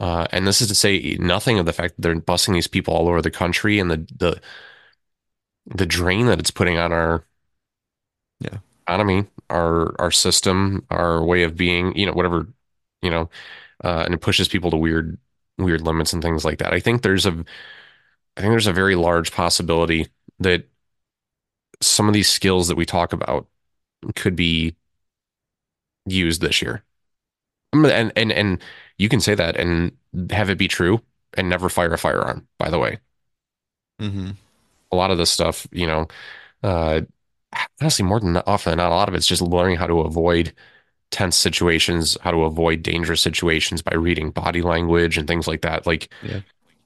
Uh, and this is to say nothing of the fact that they're busing these people all over the country and the the the drain that it's putting on our Yeah. economy, our our system, our way of being, you know, whatever, you know, uh, and it pushes people to weird weird limits and things like that. I think there's a I think there's a very large possibility that some of these skills that we talk about could be used this year. And and and you can say that and have it be true and never fire a firearm, by the way. Mm-hmm. A lot of this stuff, you know, uh, honestly, more than often than not, a lot of it's just learning how to avoid tense situations, how to avoid dangerous situations by reading body language and things like that. Like, Yeah.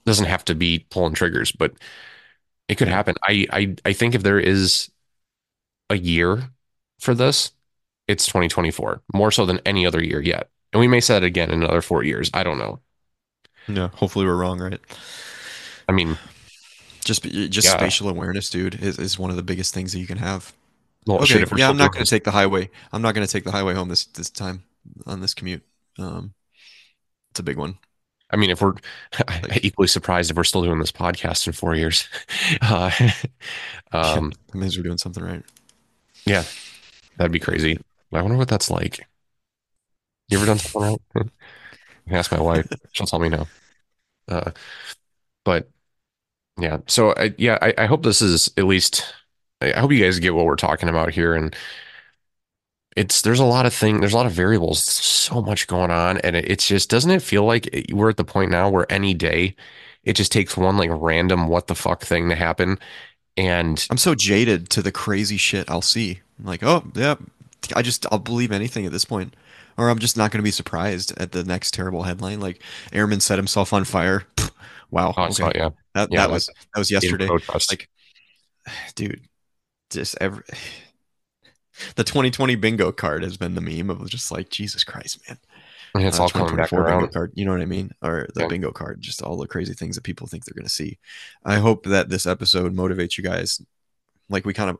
doesn't have to be pulling triggers, but it could happen. I I I think if there is a year for this, it's 2024, more so than any other year yet. And we may say that again in another four years. I don't know. Yeah. Hopefully we're wrong, right? I mean, Just just Yeah. spatial awareness, dude, is, is one of the biggest things that you can have. well, Okay, shit, if we're yeah, I'm not going to take the highway. I'm not going to take the highway home this this time on this commute. Um, it's a big one. I mean, if we're equally surprised if we're still doing this podcast in four years. Uh, um, that means we're doing something right. yeah, that'd be crazy. I wonder what that's like. You ever done something right? Ask my wife. She'll tell me no. Uh, but yeah, so I, yeah, I, I hope this is at least. I hope you guys get what we're talking about here, and it's there's a lot of thing, there's a lot of variables, so much going on, and it, it's just doesn't it feel like it- we're at the point now where any day it just takes one like random what the fuck thing to happen, and I'm so jaded to the crazy shit I'll see. I'm like, oh yeah, I just I'll believe anything at this point, or I'm just not going to be surprised at the next terrible headline. Like airman set himself on fire. Wow. oh, I saw yeah, That Yeah, that was that was yesterday. Like, dude, just every the 2020 bingo card has been the meme of just like Jesus Christ, man. and it's Uh, all coming back 2024 bingo around. card. You know what I mean? Or the Yeah. bingo card, just all the crazy things that people think they're going to see. I hope that this episode motivates you guys. Like we kind of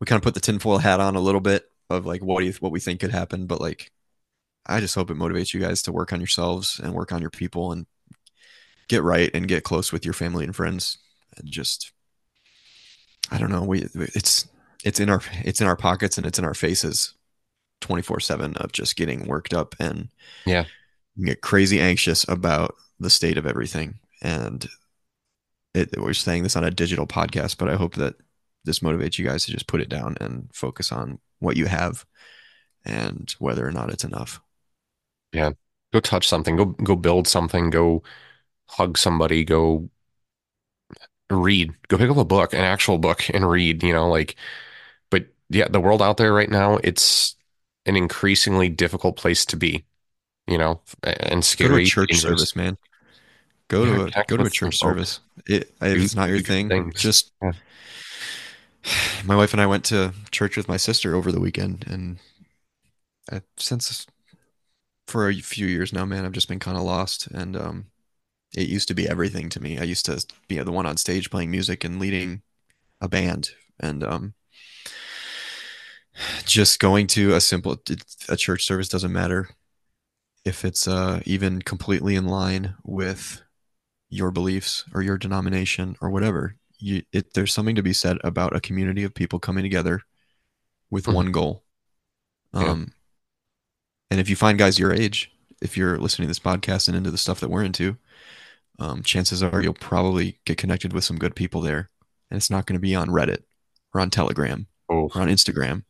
we kind of put the tinfoil hat on a little bit of like what do you what we think could happen, but like I just hope it motivates you guys to work on yourselves and work on your people and get right and get close with your family and friends and just I don't know, we it's it's in our it's in our pockets and it's in our faces 24/7 of just getting worked up and Yeah. get crazy anxious about the state of everything and it, we're saying this on a digital podcast but I hope that this motivates you guys to just put it down and focus on what you have and whether or not it's enough. Go touch something. Go go build something. Go hug somebody. Go read. Go pick up a book, an actual book, and read. You know, like. But yeah, the world out there right now, it's an increasingly difficult place to be. You know, and Go to a scary. church dangerous. service, man. Go Yeah, to a go to a church oh, service. It, if it's not your thing, things. just Yeah. my wife and I went to church with my sister over the weekend, and I, since for a few years now, man, I've just been kind of lost. And um, it used to be everything to me. I used to be the one on stage playing music and leading a band, and um, just going to a simple a church service doesn't matter if it's uh, even completely in line with your beliefs or your denomination or whatever. You, it, there's something to be said about a community of people coming together with Mhm. one goal. Yeah. And if you find guys your age, if you're listening to this podcast and into the stuff that we're into, um, chances are you'll probably get connected with some good people there. And it's not going to be on Reddit or on Telegram Oh, or on Instagram.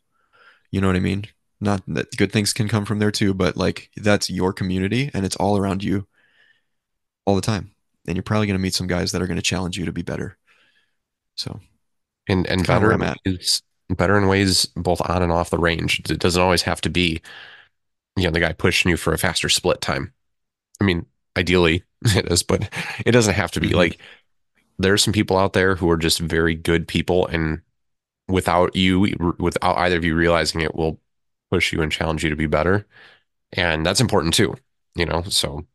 You know what I mean? Not that good things can come from there too, but like that's your community and it's all around you all the time. And you're probably going to meet some guys that are going to challenge you to be better. So, and and better in ways, better in ways both on and off the range. It doesn't always have to be, you know, the guy pushing you for a faster split time. I mean, ideally it is, but it doesn't have to be. Mhm. Like there's some people out there who are just very good people, and without you, without either of you realizing it, will push you and challenge you to be better, and that's important too. You know, so.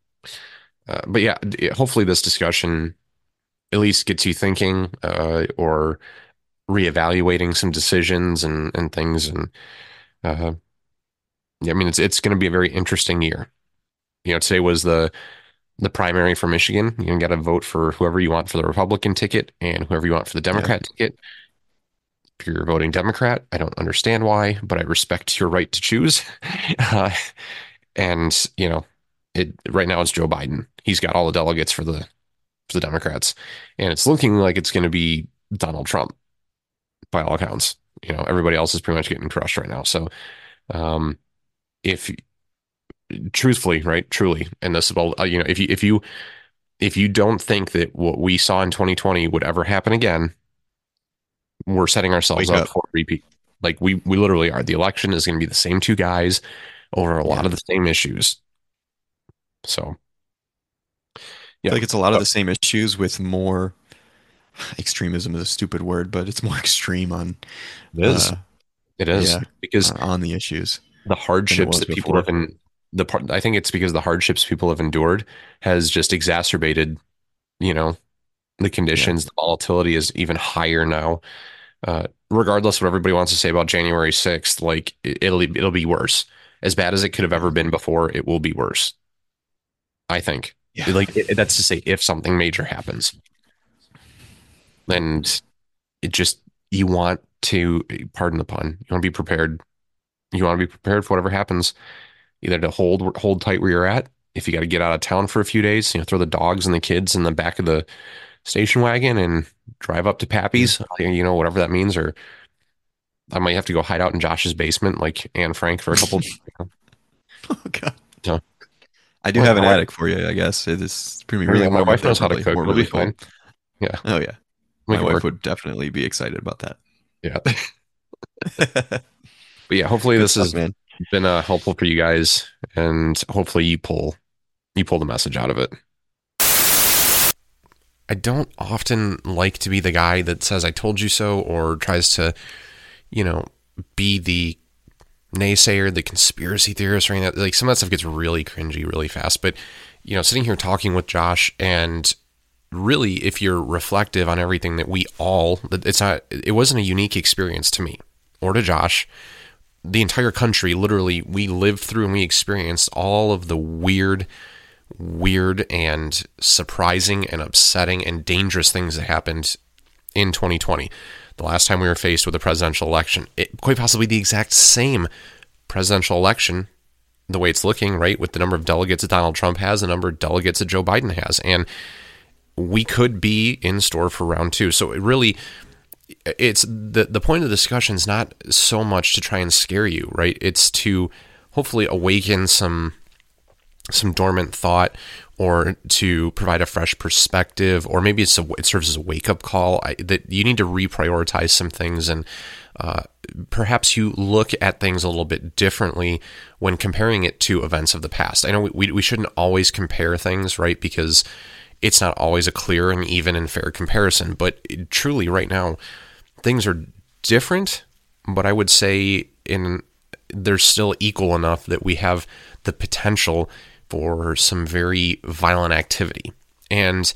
Uh, but yeah, hopefully this discussion at least gets you thinking, uh, or reevaluating some decisions and and things and uh I mean it's it's going to be a very interesting year. You know, today was the the primary for Michigan. You got to vote for whoever you want for the Republican ticket and whoever you want for the Democrat ticket. If you're voting Democrat, I don't understand why, but I respect your right to choose. Uh, and you know, it right now it's Joe Biden. He's got all the delegates for the for the Democrats, and it's looking like it's going to be Donald Trump by all accounts. You know, everybody else is pretty much getting crushed right now. So, um, if truthfully, right, truly, and this is uh, you know, if you if you if you don't think that what we saw in 2020 would ever happen again, we're setting ourselves up, up. for repeat. Like we we literally are. The election is going to be the same two guys over a lot Yeah. of the same issues. So Yeah. like it's a lot of the same issues with more extremism is a stupid word, but it's more extreme on it is. uh, it is yeah. because on the issues. The hardships that people before. have in the part. I think it's because the hardships people have endured has just exacerbated. You know, the conditions, the volatility is even higher now. Uh, regardless of what everybody wants to say about January sixth, like it, it'll it'll be worse. As bad as it could have ever been before, it will be worse. I think. Yeah. Like it, that's to say, if something major happens, and it just you want to pardon the pun, you want to be prepared. You want to be prepared for whatever happens, either to hold hold tight where you're at. If you got to get out of town for a few days, you know, throw the dogs and the kids in the back of the station wagon and drive up to Pappy's, mm-hmm. you know, whatever that means. Or I might have to go hide out in Josh's basement, like Anne Frank, for a couple. Oh god. Yeah. I do Well, have an wife- attic for you, I guess. It is pretty my really warm wife up there, knows how to cook. It'll be really cold. fine. Yeah. Oh yeah. Make My wife work. would definitely be excited about that. Yeah. But yeah, hopefully this Good has man. been uh, helpful for you guys, and hopefully you pull you pull the message out of it. I don't often like to be the guy that says "I told you so" or tries to, you know, be the naysayer, the conspiracy theorist, or anything. Like some of that stuff gets really cringy really fast. But you know, sitting here talking with Josh and really if you're reflective on everything that we all that it's not it wasn't a unique experience to me or to Josh the entire country literally we lived through and we experienced all of the weird weird and surprising and upsetting and dangerous things that happened in 2020 the last time we were faced with a presidential election it quite possibly the exact same presidential election the way it's looking right with the number of delegates that Donald Trump has the number of delegates that Joe Biden has. And we could be in store for round 2 so it really it's the the point of the discussion is not so much to try and scare you, right? It's to hopefully awaken some some dormant thought or to provide a fresh perspective or maybe it's a, it serves as a wake up call I, that you need to reprioritize some things and uh, perhaps you look at things a little bit differently when comparing it to events of the past. I know we, we shouldn't always compare things, right? Because it's not always a clear and even and fair comparison, but it- truly right now things are different, but I would say in there's still equal enough that we have the potential for some very violent activity. And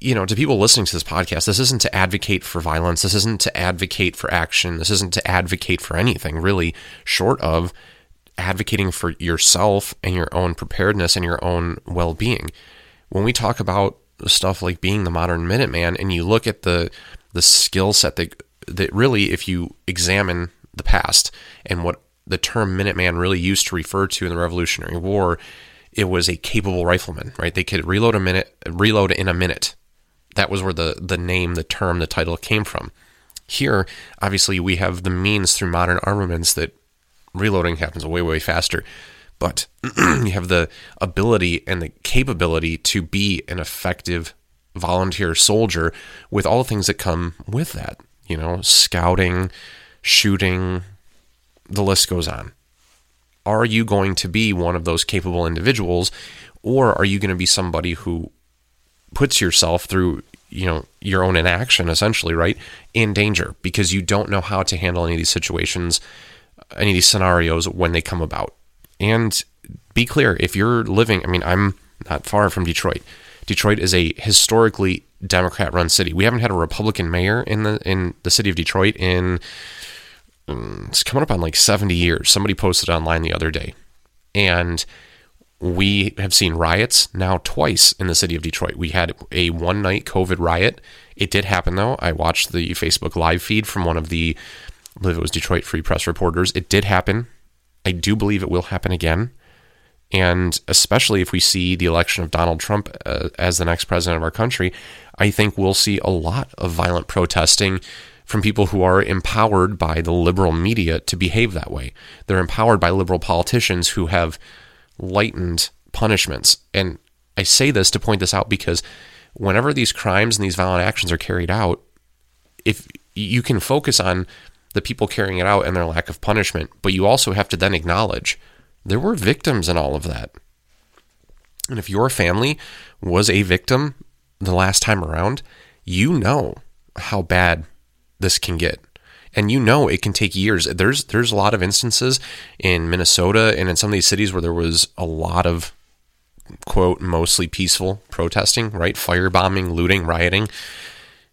you know, to people listening to this podcast, this isn't to advocate for violence. This isn't to advocate for action. This isn't to advocate for anything really short of advocating for yourself and your own preparedness and your own well being. When we talk about stuff like being the modern Minuteman and you look at the the skill set that that really if you examine the past and what the term Minuteman really used to refer to in the Revolutionary War, it was a capable rifleman, right? They could reload a minute reload in a minute. That was where the the name, the term, the title came from. Here, obviously, we have the means through modern armaments that reloading happens way, way faster. But you have the ability and the capability to be an effective volunteer soldier with all the things that come with that. You know, scouting, shooting, the list goes on. Are you going to be one of those capable individuals, or are you going to be somebody who puts yourself through you know your own inaction essentially right in danger because you don't know how to handle any of these situations any of these scenarios when they come about and be clear if you're living i mean i'm not far from detroit detroit is a historically democrat run city we haven't had a republican mayor in the in the city of detroit in mm, it's coming up on like 70 years somebody posted online the other day and we have seen riots now twice in the city of Detroit. We had a one night COVID riot. It did happen though. I watched the Facebook live feed from one of the, I believe it was Detroit Free Press reporters. It did happen. I do believe it will happen again. And especially if we see the election of Donald Trump uh, as the next president of our country, I think we'll see a lot of violent protesting from people who are empowered by the liberal media to behave that way. They're empowered by liberal politicians who have lightened punishments. And I say this to point this out because whenever these crimes and these violent actions are carried out, if you can focus on the people carrying it out and their lack of punishment, but you also have to then acknowledge there were victims in all of that. And if your family was a victim the last time around, you know how bad this can get. And you know it can take years. There's there's a lot of instances in Minnesota and in some of these cities where there was a lot of quote mostly peaceful protesting, right? Firebombing, looting, rioting.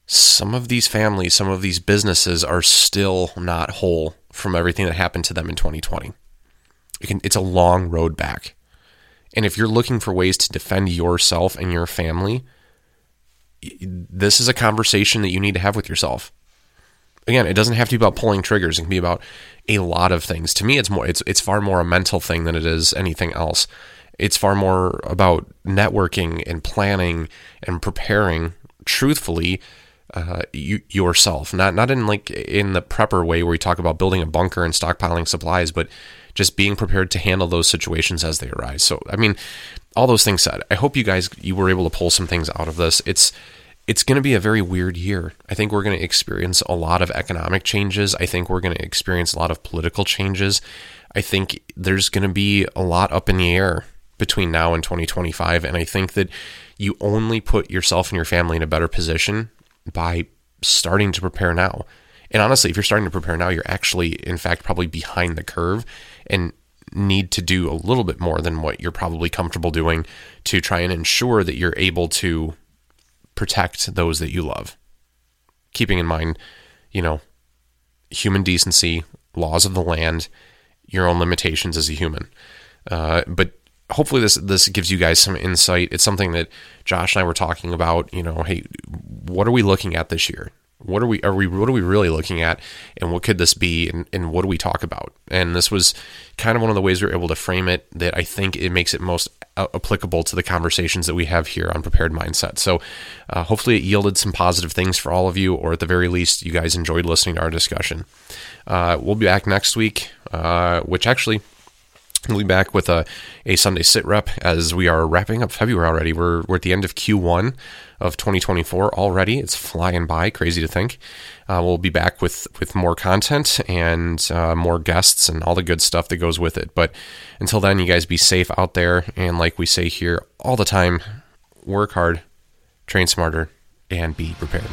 Some of these families, some of these businesses are still not whole from everything that happened to them in 2020. It can, it's a long road back. And if you're looking for ways to defend yourself and your family, this is a conversation that you need to have with yourself. Again, it doesn't have to be about pulling triggers. It can be about a lot of things. To me, it's more it's it's far more a mental thing than it is anything else. It's far more about networking and planning and preparing truthfully uh, you, yourself. Not not in like in the prepper way where we talk about building a bunker and stockpiling supplies, but just being prepared to handle those situations as they arise. So, I mean, all those things said, I hope you guys you were able to pull some things out of this. It's it's going to be a very weird year. I think we're going to experience a lot of economic changes. I think we're going to experience a lot of political changes. I think there's going to be a lot up in the air between now and 2025. And I think that you only put yourself and your family in a better position by starting to prepare now. And honestly, if you're starting to prepare now, you're actually, in fact, probably behind the curve and need to do a little bit more than what you're probably comfortable doing to try and ensure that you're able to protect those that you love. Keeping in mind, you know, human decency, laws of the land, your own limitations as a human. Uh, but hopefully this this gives you guys some insight. It's something that Josh and I were talking about. You know, hey, what are we looking at this year? What are we are we what are we really looking at, and what could this be, and, and what do we talk about? And this was kind of one of the ways we were able to frame it that I think it makes it most applicable to the conversations that we have here on prepared mindset. So uh, hopefully it yielded some positive things for all of you, or at the very least, you guys enjoyed listening to our discussion. Uh, we'll be back next week, uh, which actually We'll be back with a, a Sunday sit rep as we are wrapping up February already. We're, we're at the end of Q1 of 2024 already. It's flying by, crazy to think. Uh, we'll be back with, with more content and uh, more guests and all the good stuff that goes with it. But until then, you guys be safe out there. And like we say here all the time, work hard, train smarter, and be prepared.